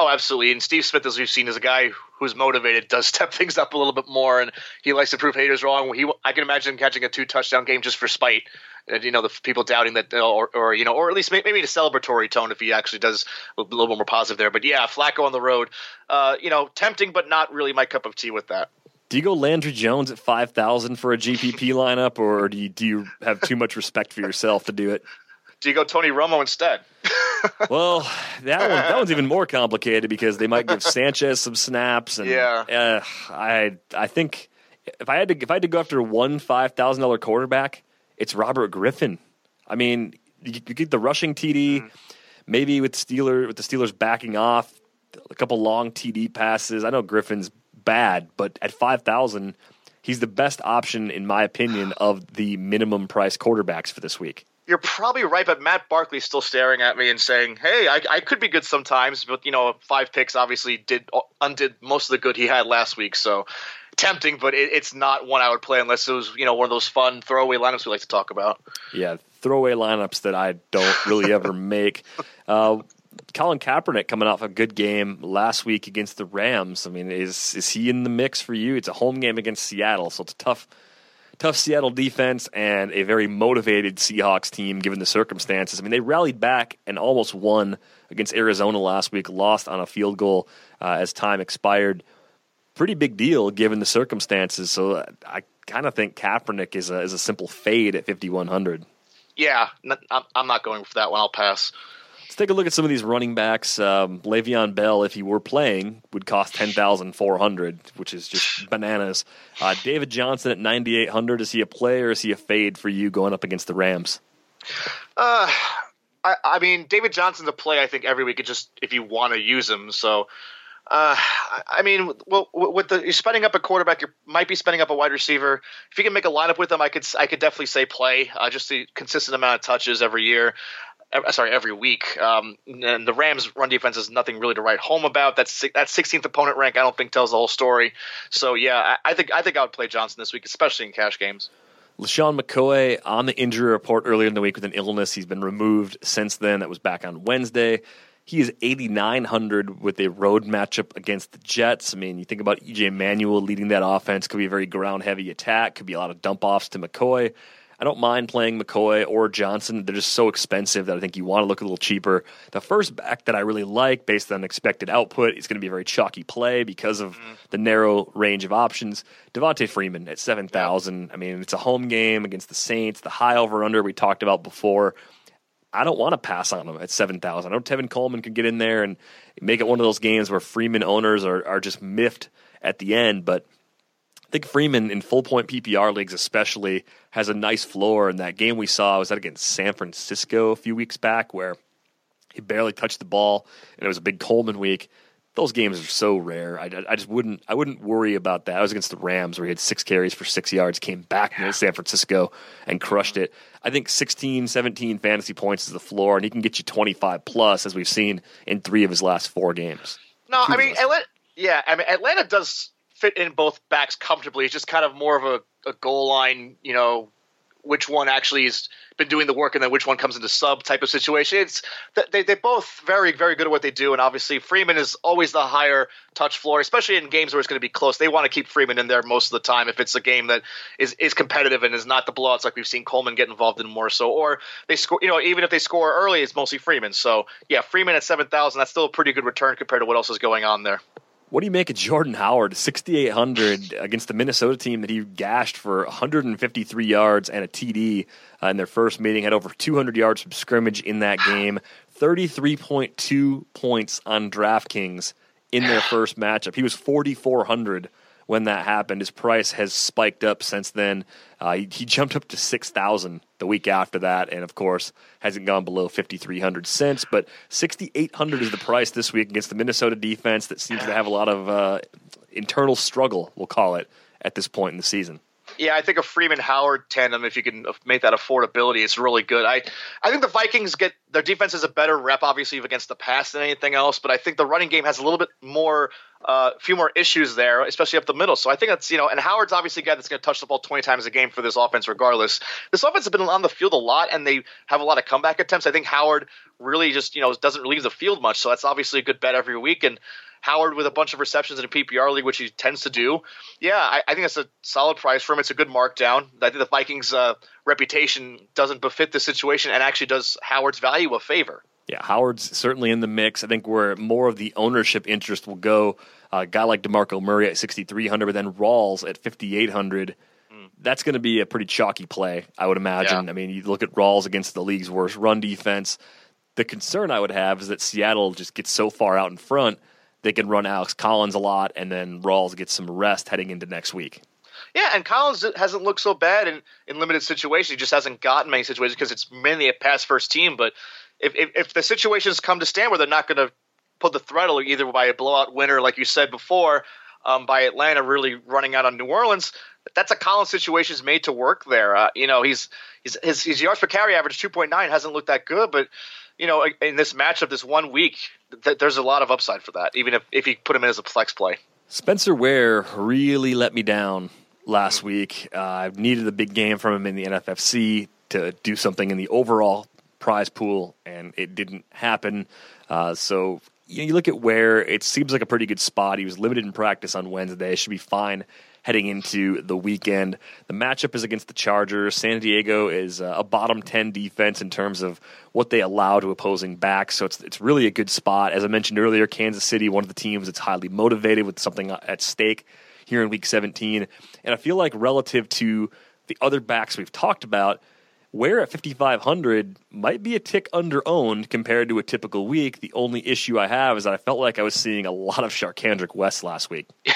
Oh, absolutely. And Steve Smith, as we've seen, is a guy who's motivated, does step things up a little bit more, and he likes to prove haters wrong. He, I can imagine him catching a two touchdown game just for spite, and you know the people doubting that, or, or you know, or at least maybe in a celebratory tone if he actually does a little bit more positive there. But yeah, Flacco on the road, uh, you know, tempting, but not really my cup of tea with that. Do you go Landry Jones at five thousand for a GPP lineup, or do you do you have too much respect for yourself to do it? Do you go Tony Romo instead? well, that one that one's even more complicated because they might give Sanchez some snaps, and yeah, uh, I I think if I had to if I had to go after one five thousand dollar quarterback, it's Robert Griffin. I mean, you, you get the rushing TD, mm. maybe with Steeler with the Steelers backing off, a couple long TD passes. I know Griffin's bad, but at five thousand, he's the best option in my opinion of the minimum price quarterbacks for this week you're probably right, but Matt Barkley's still staring at me and saying, "Hey, I, I, could be good sometimes." But you know, five picks obviously did undid most of the good he had last week. So tempting, but it, it's not one I would play unless it was you know one of those fun throwaway lineups we like to talk about. Yeah, throwaway lineups that I don't really ever make. Uh, Colin Kaepernick coming off a good game last week against the Rams. I mean, is is he in the mix for you? It's a home game against Seattle, so it's a tough tough Seattle defense and a very motivated Seahawks team given the circumstances. I mean, they rallied back and almost won against Arizona last week, lost on a field goal uh, as time expired. Pretty big deal given the circumstances. So uh, I kind of think Kaepernick is a, is a simple fade at 5,100. Yeah, I'm not going for that one. I'll pass take a look at some of these running backs. Um, Le'Veon Bell, if he were playing, would cost ten thousand four hundred, which is just bananas. Uh, David Johnson at ninety eight hundred. Is he a play or is he a fade for you going up against the Rams? Uh, I, I mean, David Johnson's a play. I think every week. It just if you want to use him. So. Uh, I mean, well, with the you're spending up a quarterback, you might be spending up a wide receiver. If you can make a lineup with them, I could I could definitely say play. Uh, just the consistent amount of touches every year sorry, every week. Um, and the Rams' run defense is nothing really to write home about. That's that 16th opponent rank. I don't think tells the whole story. So yeah, I, I think I think I would play Johnson this week, especially in cash games. LeSean McCoy on the injury report earlier in the week with an illness. He's been removed since then. That was back on Wednesday. He is 8,900 with a road matchup against the Jets. I mean, you think about EJ Manuel leading that offense, could be a very ground heavy attack, could be a lot of dump offs to McCoy. I don't mind playing McCoy or Johnson. They're just so expensive that I think you want to look a little cheaper. The first back that I really like, based on expected output, is going to be a very chalky play because of mm. the narrow range of options. Devonta Freeman at 7,000. I mean, it's a home game against the Saints. The high over under we talked about before. I don't want to pass on him at 7,000. I know Tevin Coleman can get in there and make it one of those games where Freeman owners are, are just miffed at the end, but – I think Freeman in full point PPR leagues, especially, has a nice floor. And that game we saw was that against San Francisco a few weeks back, where he barely touched the ball, and it was a big Coleman week. Those games are so rare. I, I just wouldn't I wouldn't worry about that. I was against the Rams where he had six carries for six yards, came back to San Francisco and crushed it. I think 16, 17 fantasy points is the floor, and he can get you 25 plus, as we've seen in three of his last four games. No, Two I mean, Atlanta, yeah, I mean, Atlanta does fit in both backs comfortably. It's just kind of more of a, a goal line, you know, which one actually has been doing the work and then which one comes into sub type of situation. It's they they both very very good at what they do, and obviously Freeman is always the higher touch floor, especially in games where it's going to be close. They want to keep Freeman in there most of the time if it's a game that is is competitive and is not the blowouts like we've seen Coleman get involved in more so, or they score. You know, even if they score early, it's mostly Freeman. So yeah, Freeman at seven thousand, that's still a pretty good return compared to what else is going on there. What do you make of Jordan Howard, 6,800 against the Minnesota team that he gashed for 153 yards and a TD uh, in their first meeting? Had over 200 yards from scrimmage in that game, 33.2 points on DraftKings in their first matchup. He was 4,400 when that happened. His price has spiked up since then. Uh, he, he, jumped up to six thousand the week after that, and of course hasn't gone below fifty three hundred since. But sixty eight hundred is the price this week against the Minnesota defense that seems to have a lot of uh, internal struggle. We'll call it at this point in the season. Yeah, I think a Freeman Howard tandem, if you can make that affordability, it's really good. I, I think the Vikings get their defense is a better rep, obviously, against the pass than anything else. But I think the running game has a little bit more, a uh, few more issues there, especially up the middle. So I think that's you know, and Howard's obviously a guy that's going to touch the ball 20 times a game for this offense, regardless. This offense has been on the field a lot, and they have a lot of comeback attempts. I think Howard really just you know doesn't leave the field much, so that's obviously a good bet every week. And Howard with a bunch of receptions in a PPR league, which he tends to do. Yeah, I, I think that's a solid price for him. It's a good markdown. I think the Vikings' uh, reputation doesn't befit the situation and actually does Howard's value a favor. Yeah, Howard's certainly in the mix. I think where more of the ownership interest will go, uh, a guy like DeMarco Murray at 6,300, but then Rawls at 5,800 hmm. that's going to be a pretty chalky play, I would imagine. Yeah. I mean, you look at Rawls against the league's worst run defense. The concern I would have is that Seattle just gets so far out in front they can run Alex Collins a lot, and then Rawls gets some rest heading into next week. Yeah, and Collins hasn't looked so bad in, in limited situations. He just hasn't gotten many situations because it's mainly a pass first team. But if, if, if the situations come to stand where they're not going to put the throttle either by a blowout winner, like you said before, um, by Atlanta really running out on New Orleans, that's a Collins situation is made to work there. Uh, you know, he's, he's his, his yards per carry average 2.9 hasn't looked that good, but you know, in this matchup, this one week, th- there's a lot of upside for that, even if, if you put him in as a flex play. Spencer Ware really let me down last week. Uh, I needed a big game from him in the NFFC to do something in the overall prize pool, and it didn't happen. Uh, so you, know, you look at Ware, it seems like a pretty good spot. He was limited in practice on Wednesday, should be fine heading into the weekend. The matchup is against the Chargers. San Diego is uh, a bottom 10 defense in terms of what they allow to opposing backs, so it's, it's really a good spot. As I mentioned earlier, Kansas City, one of the teams that's highly motivated with something at stake here in week 17. And I feel like relative to the other backs we've talked about, Ware at 5,500 might be a tick under owned compared to a typical week. The only issue I have is that I felt like I was seeing a lot of Charcandrick West last week.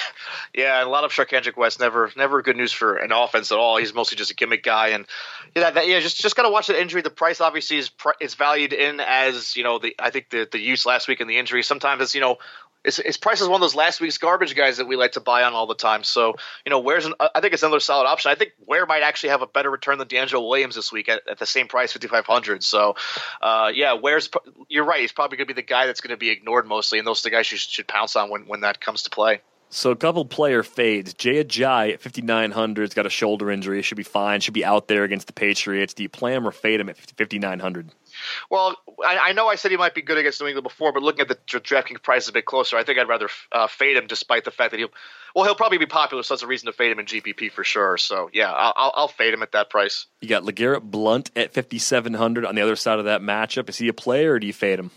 Yeah, a lot of Charcandrick West. Never, never good news for an offense at all. He's mostly just a gimmick guy, and yeah, that, yeah, just just got to watch the injury. The price obviously is is valued in as you know the I think the the use last week and the injury. Sometimes it's you know his, his price is one of those last week's garbage guys that we like to buy on all the time. So, you know, Ware's an, I think it's another solid option. I think Ware might actually have a better return than DeAngelo Williams this week at, at the same price, 5,500. So, uh, yeah, Ware's, you're right. He's probably going to be the guy that's going to be ignored mostly. And those are the guys you should pounce on when, when that comes to play. So a couple player fades. Jay Ajayi at 5,900's got a shoulder injury. Should be fine. Should be out there against the Patriots. Do you play him or fade him at 5,900? Well, I, I, know I said he might be good against New England before, but looking at the DraftKings price a bit closer, I think I'd rather uh, fade him, despite the fact that he'll, well, he'll probably be popular, so that's a reason to fade him in GPP for sure. So yeah, I'll, I'll fade him at that price. You got LeGarrette Blunt at 5,700 on the other side of that matchup. Is he a player or do you fade him?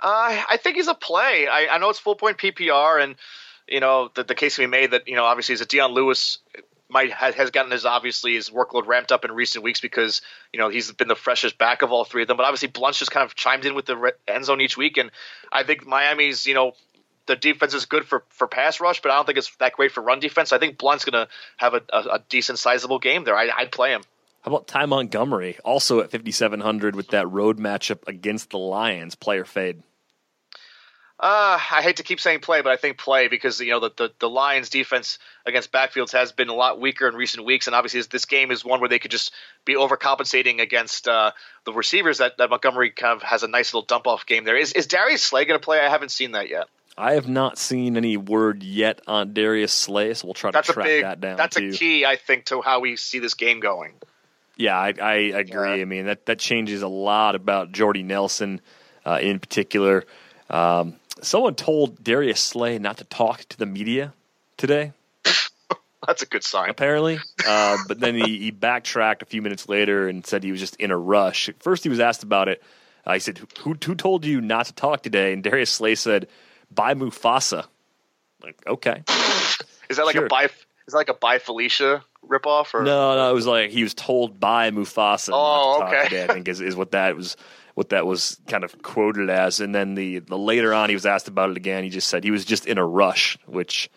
Uh, I think he's a play. I, I know it's full point PPR, and you know the, the case can be made that you know obviously is a Dion Lewis might has gotten his obviously his workload ramped up in recent weeks because you know he's been the freshest back of all three of them. But obviously Blunt's just kind of chimed in with the end zone each week, and I think Miami's you know the defense is good for, for pass rush, but I don't think it's that great for run defense. I think Blunt's going to have a, a, a, decent, sizable game there. I, would play him. How about Ty Montgomery, also at 5,700 with that road matchup against the Lions? Player fade. Uh, I hate to keep saying play, but I think play because you know the, the, the Lions' defense against backfields has been a lot weaker in recent weeks, and obviously this game is one where they could just be overcompensating against uh, the receivers. That, that Montgomery kind of has a nice little dump off game there. Is is Darius Slay going to play? I haven't seen that yet. I have not seen any word yet on Darius Slay, so we'll try to track big, that down. That's too. a key, I think, to how we see this game going. Yeah, I, I agree. Yeah. I mean that that changes a lot about Jordy Nelson uh, in particular. Um, someone told Darius Slay not to talk to the media today. That's a good sign. Apparently. Uh, but then he, he, backtracked a few minutes later and said he was just in a rush. First, he was asked about it. Uh, he said, who, who told you not to talk today? And Darius Slay said, By Mufasa. Like, okay. Is that like sure. a bye? Is that like a bye Felicia ripoff? Or? No, no. It was like he was told by Mufasa. Oh, okay. Today, I think is, is what that was what that was kind of quoted as. And then the, the later on, he was asked about it again. He just said he was just in a rush, which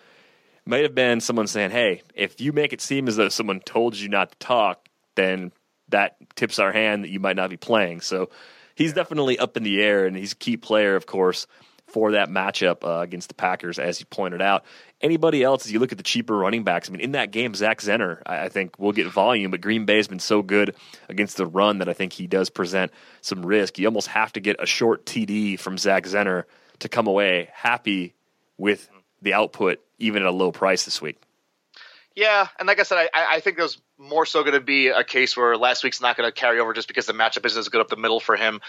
might have been someone saying, "Hey, if you make it seem as though someone told you not to talk, then that tips our hand that you might not be playing." So he's definitely up in the air, and he's a key player, of course, for that matchup uh, against the Packers, as you pointed out. Anybody else, as you look at the cheaper running backs, I mean, in that game, Zach Zenner, I, I think, will get volume, but Green Bay's been so good against the run that I think he does present some risk. You almost have to get a short TD from Zach Zenner to come away happy with the output, even at a low price this week. Yeah, and like I said, I, I think there's more so going to be a case where last week's not going to carry over just because the matchup isn't as good up the middle for him.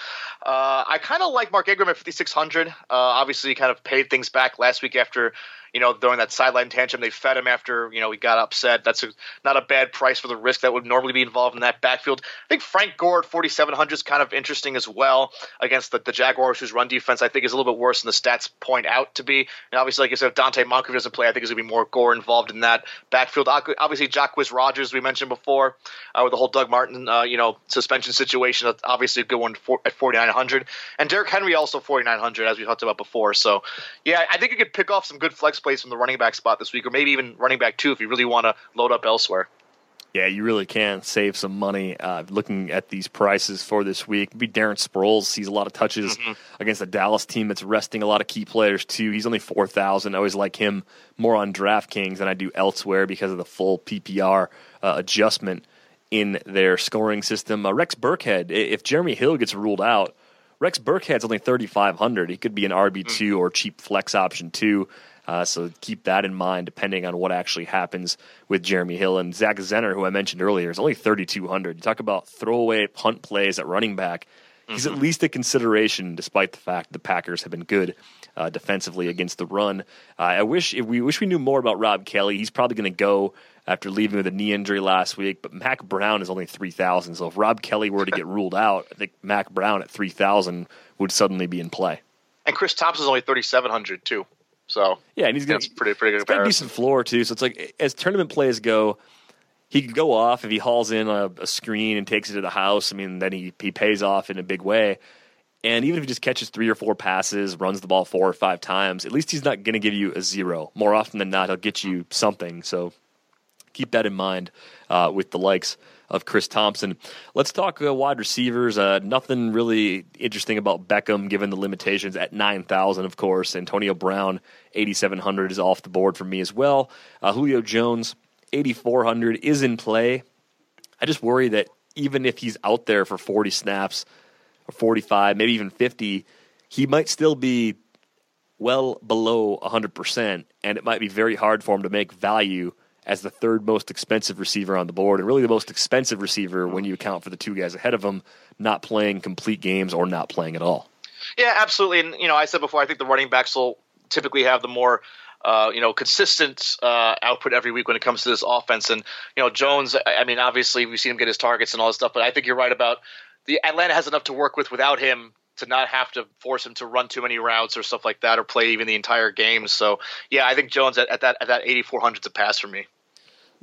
Uh, I kind of like Mark Ingram at 5,600. Uh, obviously, he kind of paid things back last week after you know, during that sideline tantrum. They fed him after, you know, he got upset. That's a, not a bad price for the risk that would normally be involved in that backfield. I think Frank Gore at 4,700 is kind of interesting as well against the, the Jaguars, whose run defense I think is a little bit worse than the stats point out to be. And obviously, like I said, if Donte Moncrief doesn't play, I think there's going to be more Gore involved in that backfield. Obviously, Jacquizz Rodgers, we mentioned before, uh, with the whole Doug Martin, uh, you know, suspension situation. that's Obviously, a good one for, at 4,900. And Derrick Henry also 4,900, as we talked about before. So, yeah, I think you could pick off some good flex plays from the running back spot this week, or maybe even running back two if you really want to load up elsewhere. Yeah, you really can save some money uh, looking at these prices for this week. Maybe Darren Sproles sees a lot of touches mm-hmm. against the Dallas team that's resting a lot of key players too. He's only four thousand. I always like him more on DraftKings than I do elsewhere because of the full PPR uh, adjustment in their scoring system. Uh, Rex Burkhead, if Jeremy Hill gets ruled out, Rex Burkhead's only thirty five hundred. He could be an RB two mm. or cheap flex option too. Uh, so keep that in mind, depending on what actually happens with Jeremy Hill and Zach Zenner, who I mentioned earlier, is only 3,200. You talk about throwaway punt plays at running back. He's mm-hmm. at least a consideration, despite the fact the Packers have been good uh, defensively against the run. Uh, I wish we wish we knew more about Rob Kelley. He's probably going to go after leaving with a knee injury last week. But Mack Brown is only three thousand. So if Rob Kelley were to get ruled out, I think Mack Brown at three thousand would suddenly be in play. And Chris Thompson's only thirty seven hundred too. So yeah, and he's got pretty pretty good. got a decent floor too. So it's like as tournament plays go, he could go off if he hauls in a, a, screen and takes it to the house. I mean, then he he pays off in a big way. And even if he just catches three or four passes, runs the ball four or five times, at least he's not going to give you a zero. More often than not, he'll get you something. So keep that in mind uh, with the likes of Chris Thompson. Let's talk uh, wide receivers. Uh, nothing really interesting about Beckham, given the limitations at 9,000, of course. Antonio Brown, 8,700 is off the board for me as well. Uh, Julio Jones, 8,400 is in play. I just worry that even if he's out there for 40 snaps or 45, maybe even 50, he might still be well below 100%, and it might be very hard for him to make value as the third most expensive receiver on the board, and really the most expensive receiver when you account for the two guys ahead of him not playing complete games or not playing at all. Yeah, absolutely. And you know, I said before, I think the running backs will typically have the more uh, you know, consistent uh, output every week when it comes to this offense. And you know, Jones. I mean, obviously we've seen him get his targets and all this stuff, but I think you're right about the Atlanta has enough to work with without him to not have to force him to run too many routes or stuff like that, or play even the entire game. So yeah, I think Jones at, at that at that 8400 is a pass for me.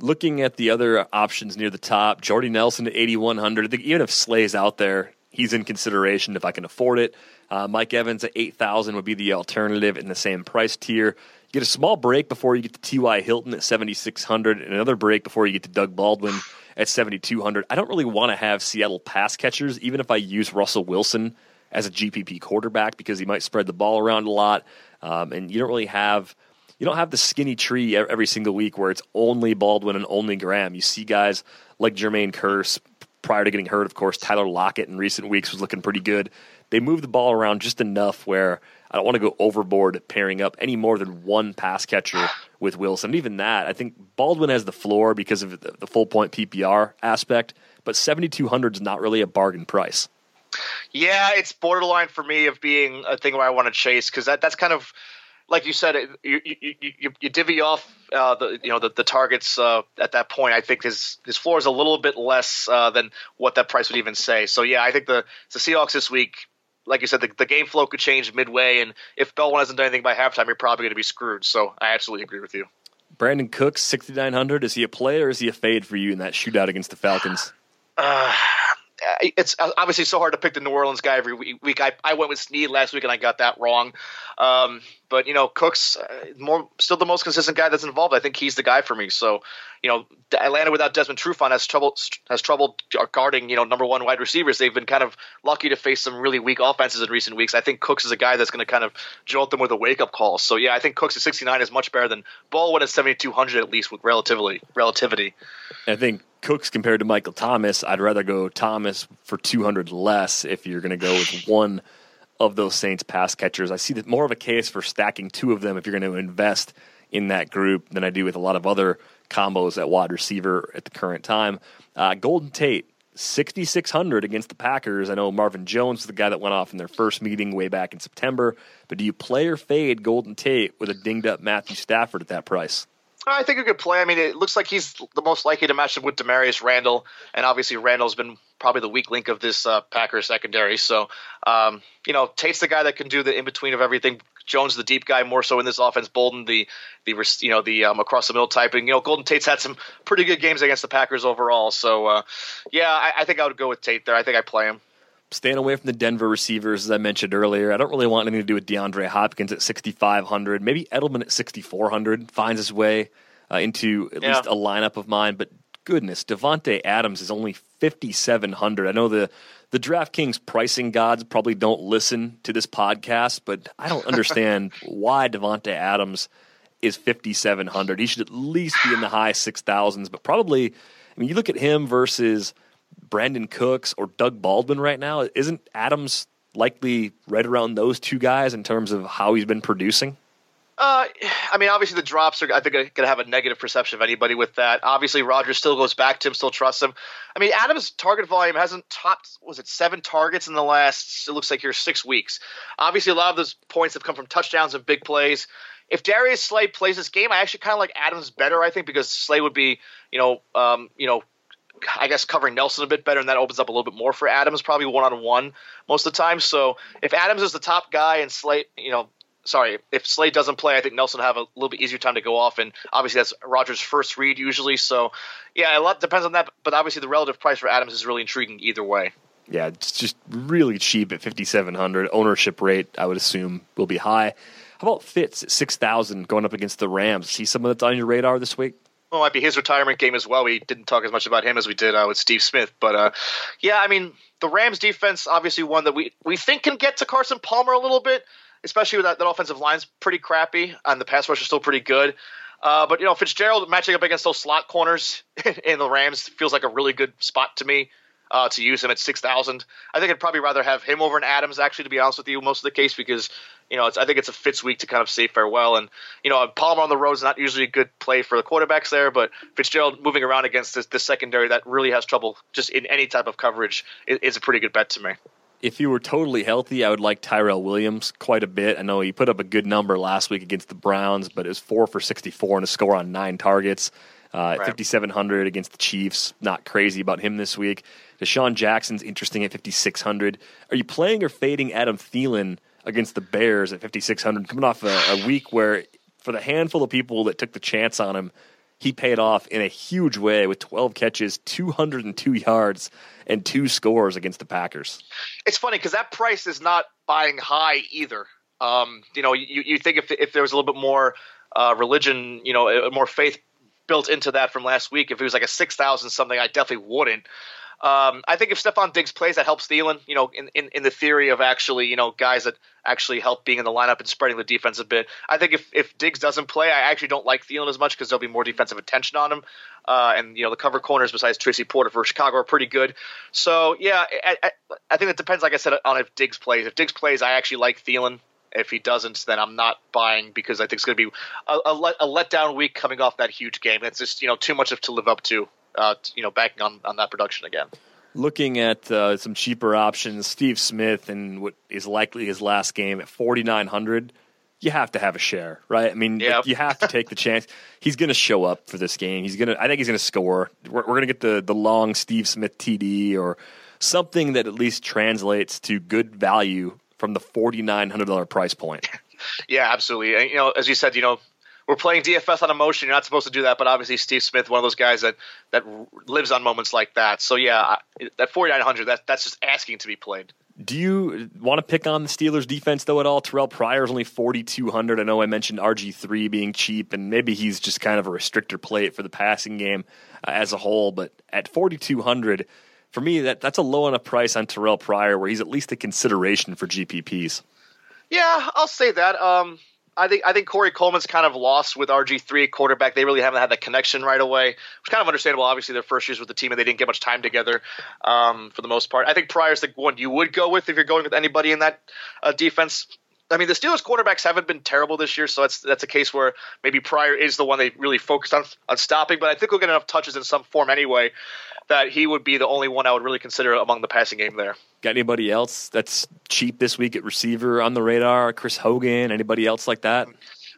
Looking at the other options near the top, Jordy Nelson at 8100. I think even if Slay's out there, he's in consideration if I can afford it. Uh, Mike Evans at 8000 would be the alternative in the same price tier. You get a small break before you get to T.Y. Hilton at 7,600, and another break before you get to Doug Baldwin at 7,200. I don't really want to have Seattle pass catchers, even if I use Russell Wilson as a GPP quarterback, because he might spread the ball around a lot, um, and you don't really have you don't have the skinny tree every single week where it's only Baldwin and only Graham. You see guys like Jermaine Kearse prior to getting hurt, of course. Tyler Lockett in recent weeks was looking pretty good. They move the ball around just enough where I don't want to go overboard pairing up any more than one pass catcher with Wilson. And even that, I think Baldwin has the floor because of the, the full point PPR aspect, but 7,200 is not really a bargain price. Yeah, it's borderline for me of being a thing where I want to chase because that, that's kind of like you said, you you, you, you divvy off uh, the you know the, the targets uh, at that point. I think his his floor is a little bit less uh, than what that price would even say. So yeah, I think the the Seahawks this week like you said, the, the game flow could change midway, and if Baldwin hasn't done anything by halftime, you're probably going to be screwed. So I absolutely agree with you. Brandin Cooks, 6,900. Is he a play or is he a fade for you in that shootout against the Falcons? Uh, it's obviously so hard to pick the New Orleans guy every week. I, I went with Snead last week and I got that wrong. Um, but you know, Cook's uh, more still the most consistent guy that's involved. I think he's the guy for me. So, you know, Atlanta without Desmond Trufant has trouble has trouble guarding you know number one wide receivers. They've been kind of lucky to face some really weak offenses in recent weeks. I think Cooks is a guy that's going to kind of jolt them with a wake up call. So yeah, I think Cooks at 69 is much better than Baldwin at 7200 at least with relatively relativity. I think Cooks compared to Michael Thomas, I'd rather go Thomas for 200 less if you're going to go with one of those Saints pass catchers. I see that more of a case for stacking two of them if you're going to invest in that group than I do with a lot of other combos at wide receiver at the current time. Uh, Golden Tate, 6,600 against the Packers. I know Marvin Jones is the guy that went off in their first meeting way back in September, but do you play or fade Golden Tate with a dinged up Matthew Stafford at that price? I think a good play. I mean, it looks like he's the most likely to match up with Damarious Randall, and obviously Randall's been probably the weak link of this uh, Packers secondary. So, um, you know, Tate's the guy that can do the in between of everything. Jones, the deep guy, more so in this offense. Boldin, the the you know the um, across the middle type, and you know Golden Tate's had some pretty good games against the Packers overall. So, uh, yeah, I, I think I would go with Tate there. I think I play him staying away from the Denver receivers, as I mentioned earlier. I don't really want anything to do with DeAndre Hopkins at 6,500. Maybe Edelman at 6,400 finds his way uh, into at yeah. least a lineup of mine. But goodness, Davante Adams is only 5,700. I know the the DraftKings pricing gods probably don't listen to this podcast, but I don't understand why Davante Adams is 5,700. He should at least be in the high 6,000s, but probably, I mean, you look at him versus Brandin Cooks or Doug Baldwin right now, isn't Adams likely right around those two guys in terms of how he's been producing? Uh, I mean, obviously the drops are I think going to have a negative perception of anybody with that. Obviously, Rodgers still goes back to him, still trusts him. I mean, Adams' target volume hasn't topped was it seven targets in the last? It looks like here six weeks. Obviously, a lot of those points have come from touchdowns and big plays. If Darius Slay plays this game, I actually kind of like Adams better. I think because Slay would be, you know, um, you know, I guess covering Nelson a bit better, and that opens up a little bit more for Adams, probably one on one most of the time. So if Adams is the top guy and Slay, you know, sorry, if Slay doesn't play, I think Nelson will have a little bit easier time to go off, and obviously that's Rodgers' first read usually. So, yeah, a lot depends on that, but obviously the relative price for Adams is really intriguing either way. Yeah, it's just really cheap at 5700 Ownership rate, I would assume, will be high. How about Fitz at 6000 going up against the Rams? See someone that's on your radar this week? Well, might be his retirement game as well. We didn't talk as much about him as we did uh, with Steve Smith, but uh, yeah, I mean the Rams defense obviously one that we we think can get to Carson Palmer a little bit especially with that, that offensive line's pretty crappy and the pass rush is still pretty good. Uh, but you know Fitzgerald matching up against those slot corners in the Rams feels like a really good spot to me uh, to use him at six thousand. I think I'd probably rather have him over an Adams actually, to be honest with you, most of the case because you know, I think it's a Fitz week to kind of say farewell. And you know, Palmer on the road is not usually a good play for the quarterbacks there, but Fitzgerald moving around against this, this secondary that really has trouble just in any type of coverage is, is a pretty good bet to me. If he were totally healthy, I would like Tyrell Williams quite a bit. I know he put up a good number last week against the Browns, but it was four for 64 and a score on nine targets. Uh, right. 5,700 against the Chiefs. Not crazy about him this week. DeSean Jackson's interesting at 5,600. Are you playing or fading Adam Thielen against the Bears at 5,600, coming off a, a week where, for the handful of people that took the chance on him, he paid off in a huge way with 12 catches, 202 yards, and two scores against the Packers. It's funny because that price is not buying high either. Um, you know, you, you think if, if there was a little bit more uh, religion, you know, more faith built into that from last week, if it was like a 6,000 something, I definitely wouldn't. Um, I think if Stefon Diggs plays, that helps Thielen. You know, in, in, in the theory of actually, you know, guys that actually help being in the lineup and spreading the defense a bit. I think if if Diggs doesn't play, I actually don't like Thielen as much because there'll be more defensive attention on him. Uh, and you know, the cover corners besides Tracy Porter for Chicago are pretty good. So yeah, I, I, I think it depends. Like I said, on if Diggs plays. If Diggs plays, I actually like Thielen. If he doesn't, then I'm not buying because I think it's going to be a, a, let, a letdown week coming off that huge game. It's just you know too much to live up to. Uh, you know, backing on on that production again looking at uh, some cheaper options, Steve Smith and what is likely his last game at 4900 you have to have a share, right? I mean, yep. you have to take the chance. He's going to show up for this game. He's going to. I think he's going to score. We're, we're going to get the the long Steve Smith TD or something that at least translates to good value from the forty nine hundred dollar price point. yeah, absolutely. And, you know, as you said, you know, we're playing DFS on emotion. You're not supposed to do that, but obviously Steve Smith, one of those guys that that lives on moments like that. So yeah, that 4900, that that's just asking to be played. Do you want to pick on the Steelers defense though at all? Terrelle Pryor is only 4200. I know I mentioned RG3 being cheap and maybe he's just kind of a restrictor plate for the passing game uh, as a whole, but at 4200 for me that that's a low enough price on Terrelle Pryor where he's at least a consideration for GPPs. Yeah, I'll say that. Um, I think I think Corey Coleman's kind of lost with RG three quarterback. They really haven't had that connection right away, which is kind of understandable. Obviously, their first years with the team and they didn't get much time together um, for the most part. I think Pryor's the one you would go with if you're going with anybody in that uh, defense. I mean, the Steelers quarterbacks haven't been terrible this year, so that's that's a case where maybe Pryor is the one they really focused on on stopping. But I think we'll get enough touches in some form anyway that he would be the only one I would really consider among the passing game there. Got anybody else that's cheap this week at receiver on the radar? Chris Hogan, anybody else like that?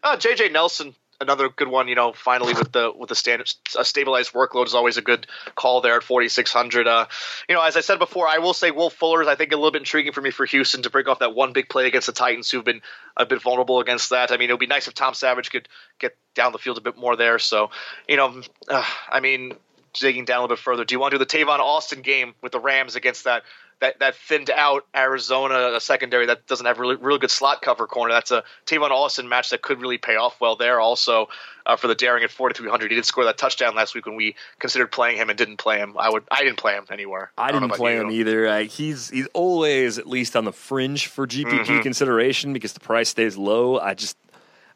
Uh, JJ Nelson, another good one. You know, finally with the with the standard a stabilized workload is always a good call there at 4600. Uh, you know, as I said before, I will say Will Fuller is I think a little bit intriguing for me for Houston to break off that one big play against the Titans, who've been a bit vulnerable against that. I mean, it would be nice if Tom Savage could get down the field a bit more there. So, you know, uh, I mean, digging down a little bit further, do you want to do the Tavon Austin game with the Rams against that that, that thinned out Arizona secondary that doesn't have really really good slot cover corner? That's a Tavon Austin match that could really pay off well there. Also uh, for the daring at 4300, he did score that touchdown last week when we considered playing him and didn't play him. I would I didn't play him anywhere. I, I didn't play him either. Uh, he's he's always at least on the fringe for GPP mm-hmm. consideration because the price stays low. I just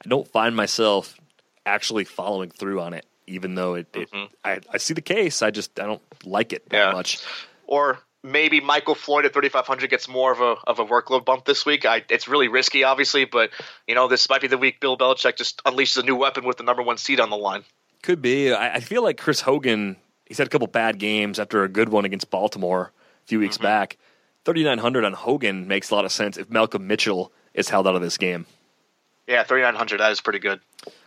I don't find myself actually following through on it even though it, it mm-hmm. I, I, see the case. I just I don't like it that yeah. much. Or maybe Michael Floyd at 3,500 gets more of a of a workload bump this week. I, it's really risky, obviously, but you know this might be the week Bill Belichick just unleashes a new weapon with the number one seed on the line. Could be. I, I feel like Chris Hogan. He's had a couple bad games after a good one against Baltimore a few weeks mm-hmm. back. 3,900 on Hogan makes a lot of sense if Malcolm Mitchell is held out of this game. Yeah, 3,900. That is pretty good.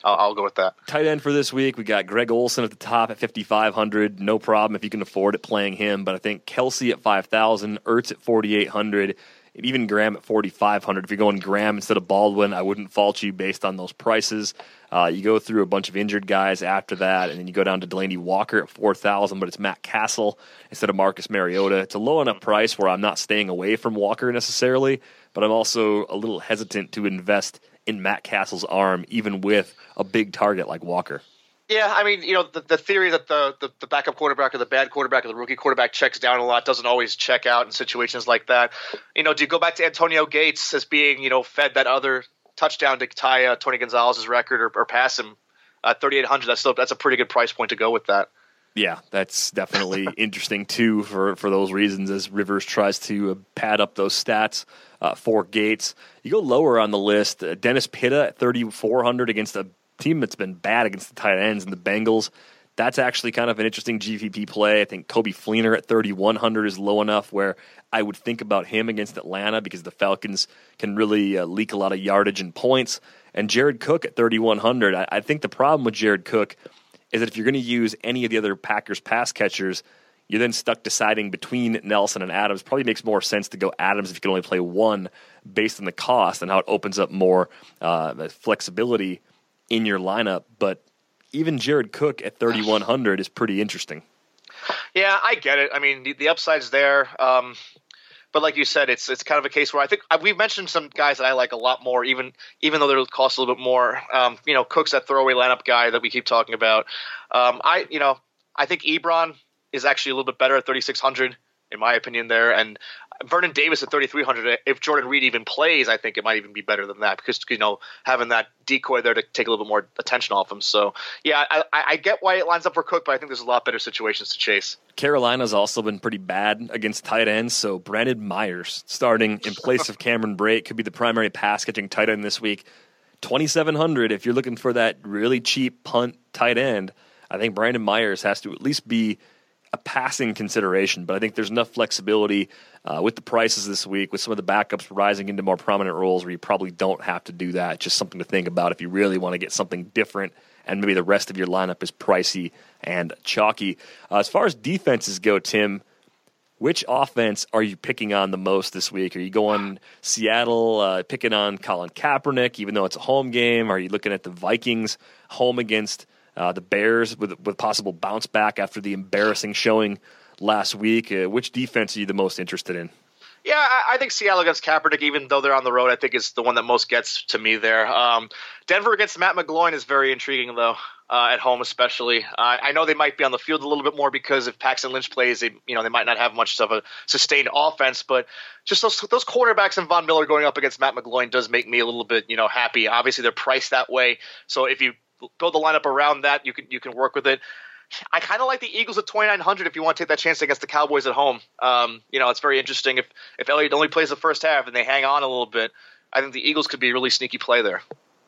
I'll, I'll, go with that. Tight end for this week, we got Greg Olsen at the top at 5,500. No problem if you can afford it playing him. But I think Kelce at 5,000, Ertz at 4,800, and even Graham at 4,500. If you're going Graham instead of Baldwin, I wouldn't fault you based on those prices. Uh, you go through a bunch of injured guys after that, and then you go down to Delanie Walker at 4,000, but it's Matt Cassel instead of Marcus Mariota. It's a low enough price where I'm not staying away from Walker necessarily, but I'm also a little hesitant to invest – in Matt Cassel's arm, even with a big target like Walker. Yeah, I mean, you know, the, the theory that the, the, the, backup quarterback or the bad quarterback or the rookie quarterback checks down a lot doesn't always check out in situations like that. You know, do you go back to Antonio Gates as being, you know, fed that other touchdown to tie uh, Tony Gonzalez's record or, or pass him at 3,800? That's still that's a pretty good price point to go with that. Yeah, that's definitely interesting too for, for those reasons as Rivers tries to uh, pad up those stats uh, for Gates. You go lower on the list, uh, Dennis Pitta at 3,400 against a team that's been bad against the tight ends and the Bengals. That's actually kind of an interesting GPP play. I think Coby Fleener at 3,100 is low enough where I would think about him against Atlanta because the Falcons can really uh, leak a lot of yardage and points. And Jared Cook at 3,100. I, I think the problem with Jared Cook – is that if you're going to use any of the other Packers pass catchers, you're then stuck deciding between Nelson and Adams. Probably makes more sense to go Adams if you can only play one based on the cost and how it opens up more uh, flexibility in your lineup. But even Jared Cook at 3,100 is pretty interesting. Yeah, I get it. I mean, the, the upside's there. Um, but like you said, it's it's kind of a case where I think uh, we've mentioned some guys that I like a lot more, even even though they cost a little bit more. Um, you know, Cook's that throwaway lineup guy that we keep talking about. Um, I you know I think Ebron is actually a little bit better at 3600 in my opinion there, and Vernon Davis at 3,300. If Jordan Reed even plays, I think it might even be better than that because you know having that decoy there to take a little bit more attention off him. So yeah, I, I get why it lines up for Cook, but I think there's a lot better situations to chase. Carolina's also been pretty bad against tight ends, so Brandon Myers starting in place of Cameron Brate could be the primary pass catching tight end this week. 2,700 if you're looking for that really cheap punt tight end. I think Brandon Myers has to at least be a passing consideration, but I think there's enough flexibility uh, with the prices this week, with some of the backups rising into more prominent roles where you probably don't have to do that. Just something to think about if you really want to get something different and maybe the rest of your lineup is pricey and chalky. Uh, as far as defenses go, Tim, which offense are you picking on the most this week? Are you going Seattle, uh, picking on Colin Kaepernick, even though it's a home game? Are you looking at the Vikings home against uh, the Bears with with possible bounce back after the embarrassing showing last week. Uh, which defense are you the most interested in? Yeah, I, I, think Seattle against Kaepernick, even though they're on the road, I think is the one that most gets to me there. Um, Denver against Matt McGloin is very intriguing, though. Uh, at home, especially, I know they might be on the field a little bit more because if Paxton Lynch plays, they you know they might not have much of a sustained offense. But just those those cornerbacks and Von Miller going up against Matt McGloin does make me a little bit you know happy. Obviously, they're priced that way, so if you build the lineup around that. You can you can work with it. I kind of like the Eagles at 2,900 if you want to take that chance against the Cowboys at home. Um, you know, it's very interesting. If if Elliott only plays the first half and they hang on a little bit, I think the Eagles could be a really sneaky play there.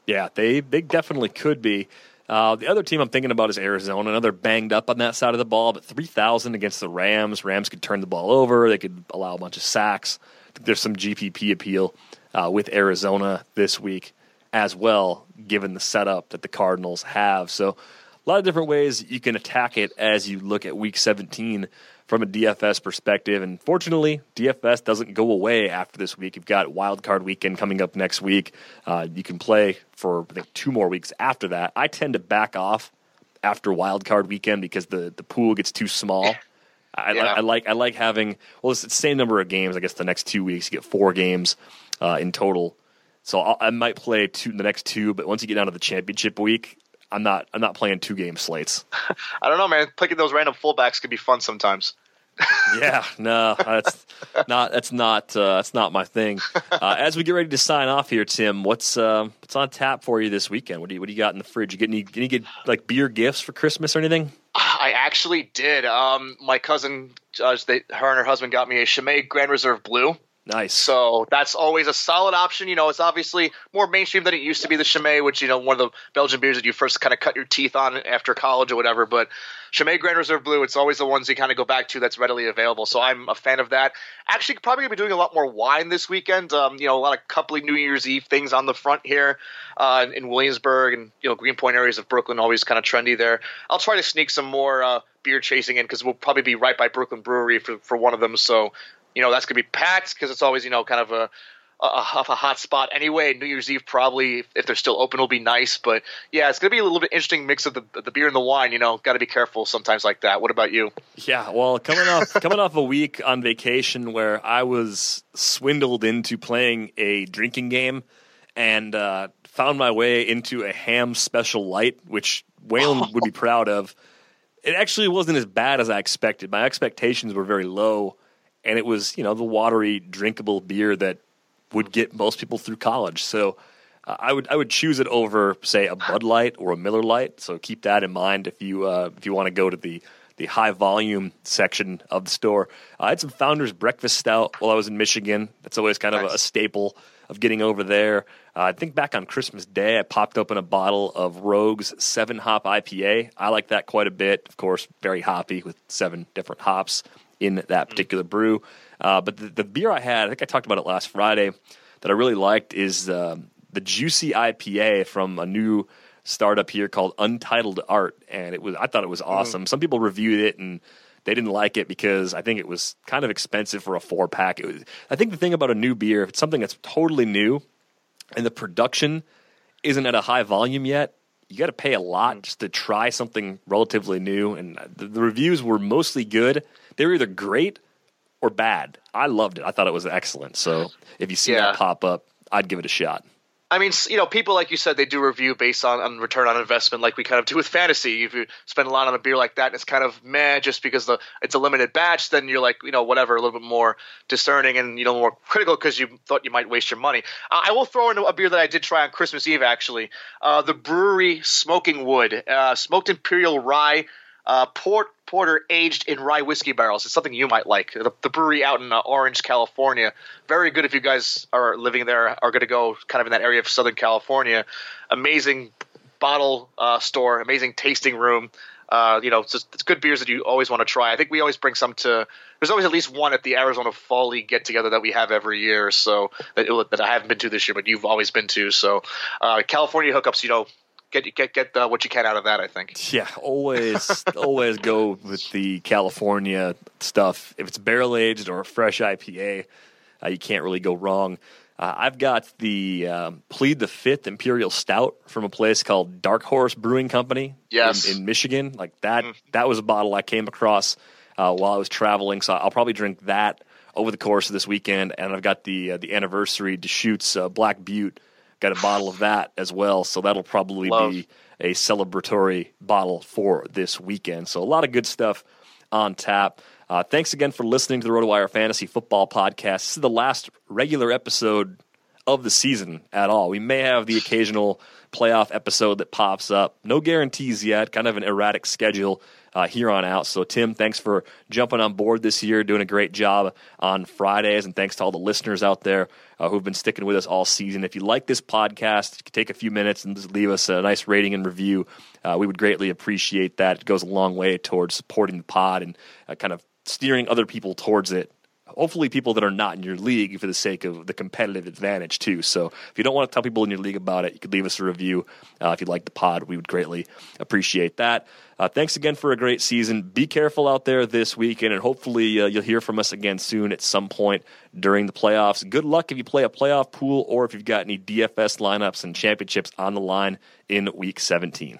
Yeah, they they definitely could be. Uh, the other team I'm thinking about is Arizona. Another banged up on that side of the ball, but 3,000 against the Rams. Rams could turn the ball over. They could allow a bunch of sacks. there's some GPP appeal uh, with Arizona this week as well, given the setup that the Cardinals have. So, a lot of different ways you can attack it as you look at Week 17 from a DFS perspective. And fortunately, DFS doesn't go away after this week. You've got Wild Card Weekend coming up next week. Uh, you can play for I think two more weeks after that. I tend to back off after Wild Card Weekend because the the pool gets too small. I, yeah. I, I, like I like having well, it's the same number of games. I guess the next two weeks you get four games uh, in total so I'll, i might play two in the next two, but once you get down to the championship week, I'm not I'm not playing two game slates. I don't know, man. Picking those random fullbacks could be fun sometimes. yeah, no, that's not that's not uh, that's not my thing. Uh, as we get ready to sign off here, Tim, what's uh, what's on tap for you this weekend? What do you what do you got in the fridge? You get any any get like beer gifts for Christmas or anything? I actually did. Um, my cousin, uh, they, her and her husband got me a Chimay Grand Reserve Blue. Nice. So that's always a solid option. You know, it's obviously more mainstream than it used to be. The Chimay, which you know, one of the Belgian beers that you first kind of cut your teeth on after college or whatever. But Chimay Grand Reserve Blue, it's always the ones you kind of go back to that's readily available. So I'm a fan of that. Actually, probably gonna be doing a lot more wine this weekend. Um, you know, a lot of coupley New Year's Eve things on the front here uh, in Williamsburg and you know Greenpoint areas of Brooklyn, always kind of trendy there. I'll try to sneak some more. Uh, beer chasing in because we'll probably be right by Brooklyn Brewery for, for one of them. So you know that's going to be packed because it's always you know kind of a a, a hot spot anyway. New Year's Eve probably, if they're still open, will be nice. But yeah, it's going to be a little bit interesting mix of the the beer and the wine. You know, got to be careful sometimes like that. What about you? Yeah, well, coming off coming off a week on vacation where I was swindled into playing a drinking game and uh, found my way into a ham special light, which Waylon would be proud of. It actually wasn't as bad as I expected. My expectations were very low and it was you know the watery, drinkable beer that would get most people through college. So uh, I would I would choose it over say a Bud Light or a Miller Lite. So keep that in mind if you uh, if you want to go to the the high volume section of the store. I had some Founders Breakfast Stout while I was in Michigan. That's always kind nice. of a, a staple of getting over there. Uh, I think back on Christmas Day, I popped open a bottle of Rogue's seven hop IPA. I like that quite a bit. Of course, very hoppy with seven different hops in that mm. particular brew. Uh, but the, the, beer I had, I think I talked about it last Friday, that I really liked is uh, the Juicy IPA from a new startup here called Untitled Art, and it was I thought it was mm. awesome. Mm. Some people reviewed it and they didn't like it because I think it was kind of expensive for a four pack. It was, I think the thing about a new beer, if it's something that's totally new, and the production isn't at a high volume yet, you got to pay a lot mm. just to try something relatively new. And the, the, reviews were mostly good. They were either great or bad. I loved it. I thought it was excellent. So if you see yeah. that pop up, I'd give it a shot. I mean, you know, people like you said, they do review based on, on return on investment, like we kind of do with fantasy. If you spend a lot on a beer like that, and it's kind of meh, just because the it's a limited batch, then you're like, you know, whatever, a little bit more discerning and you know more critical because you thought you might waste your money. I will throw in a beer that I did try on Christmas Eve, actually, uh, the Bruery Smoking Wood, uh, smoked imperial rye uh, port porter aged in rye whiskey barrels. It's something you might like. The, the Bruery out in uh, Orange, California, very good if you guys are living there, are going to go kind of in that area of Southern California. Amazing bottle uh, store, amazing tasting room. Uh, you know, it's, just, it's good beers that you always want to try. I think we always bring some to. There's always at least one at the Arizona Fall League get together that we have every year. So that, that I haven't been to this year, but you've always been to. So uh, California hookups, you know, get get get uh, what you can out of that. I think. Yeah, always always go with the California stuff. If it's barrel aged or a fresh IPA, uh, you can't really go wrong. Uh, I've got the um, Plead the Fifth Imperial Stout from a place called Dark Horse Brewing Company. Yes. in, in Michigan. Like that. Mm. That was a bottle I came across uh, while I was traveling. So I'll probably drink that over the course of this weekend. And I've got the uh, the anniversary Deschutes uh, Black Butte Got a bottle of that as well. So that'll probably Love. be a celebratory bottle for this weekend. So a lot of good stuff on tap. Uh, thanks again for listening to the RotoWire Fantasy Football Podcast. This is the last regular episode of the season at all. We may have the occasional playoff episode that pops up. No guarantees yet, kind of an erratic schedule uh, here on out. So, Tim, thanks for jumping on board this year, doing a great job on Fridays. And thanks to all the listeners out there uh, who've been sticking with us all season. If you like this podcast, take a few minutes and just leave us a nice rating and review. Uh, we would greatly appreciate that. It goes a long way towards supporting the pod and uh, kind of steering other people towards it hopefully people that are not in your league for the sake of the competitive advantage too. So if you don't want to tell people in your league about it, you could leave us a review. Uh, if you like the pod, we would greatly appreciate that. Uh, thanks again for a great season. Be careful out there this weekend, and hopefully uh, you'll hear from us again soon at some point during the playoffs. Good luck if you play a playoff pool or if you've got any DFS lineups and championships on the line in Week 17.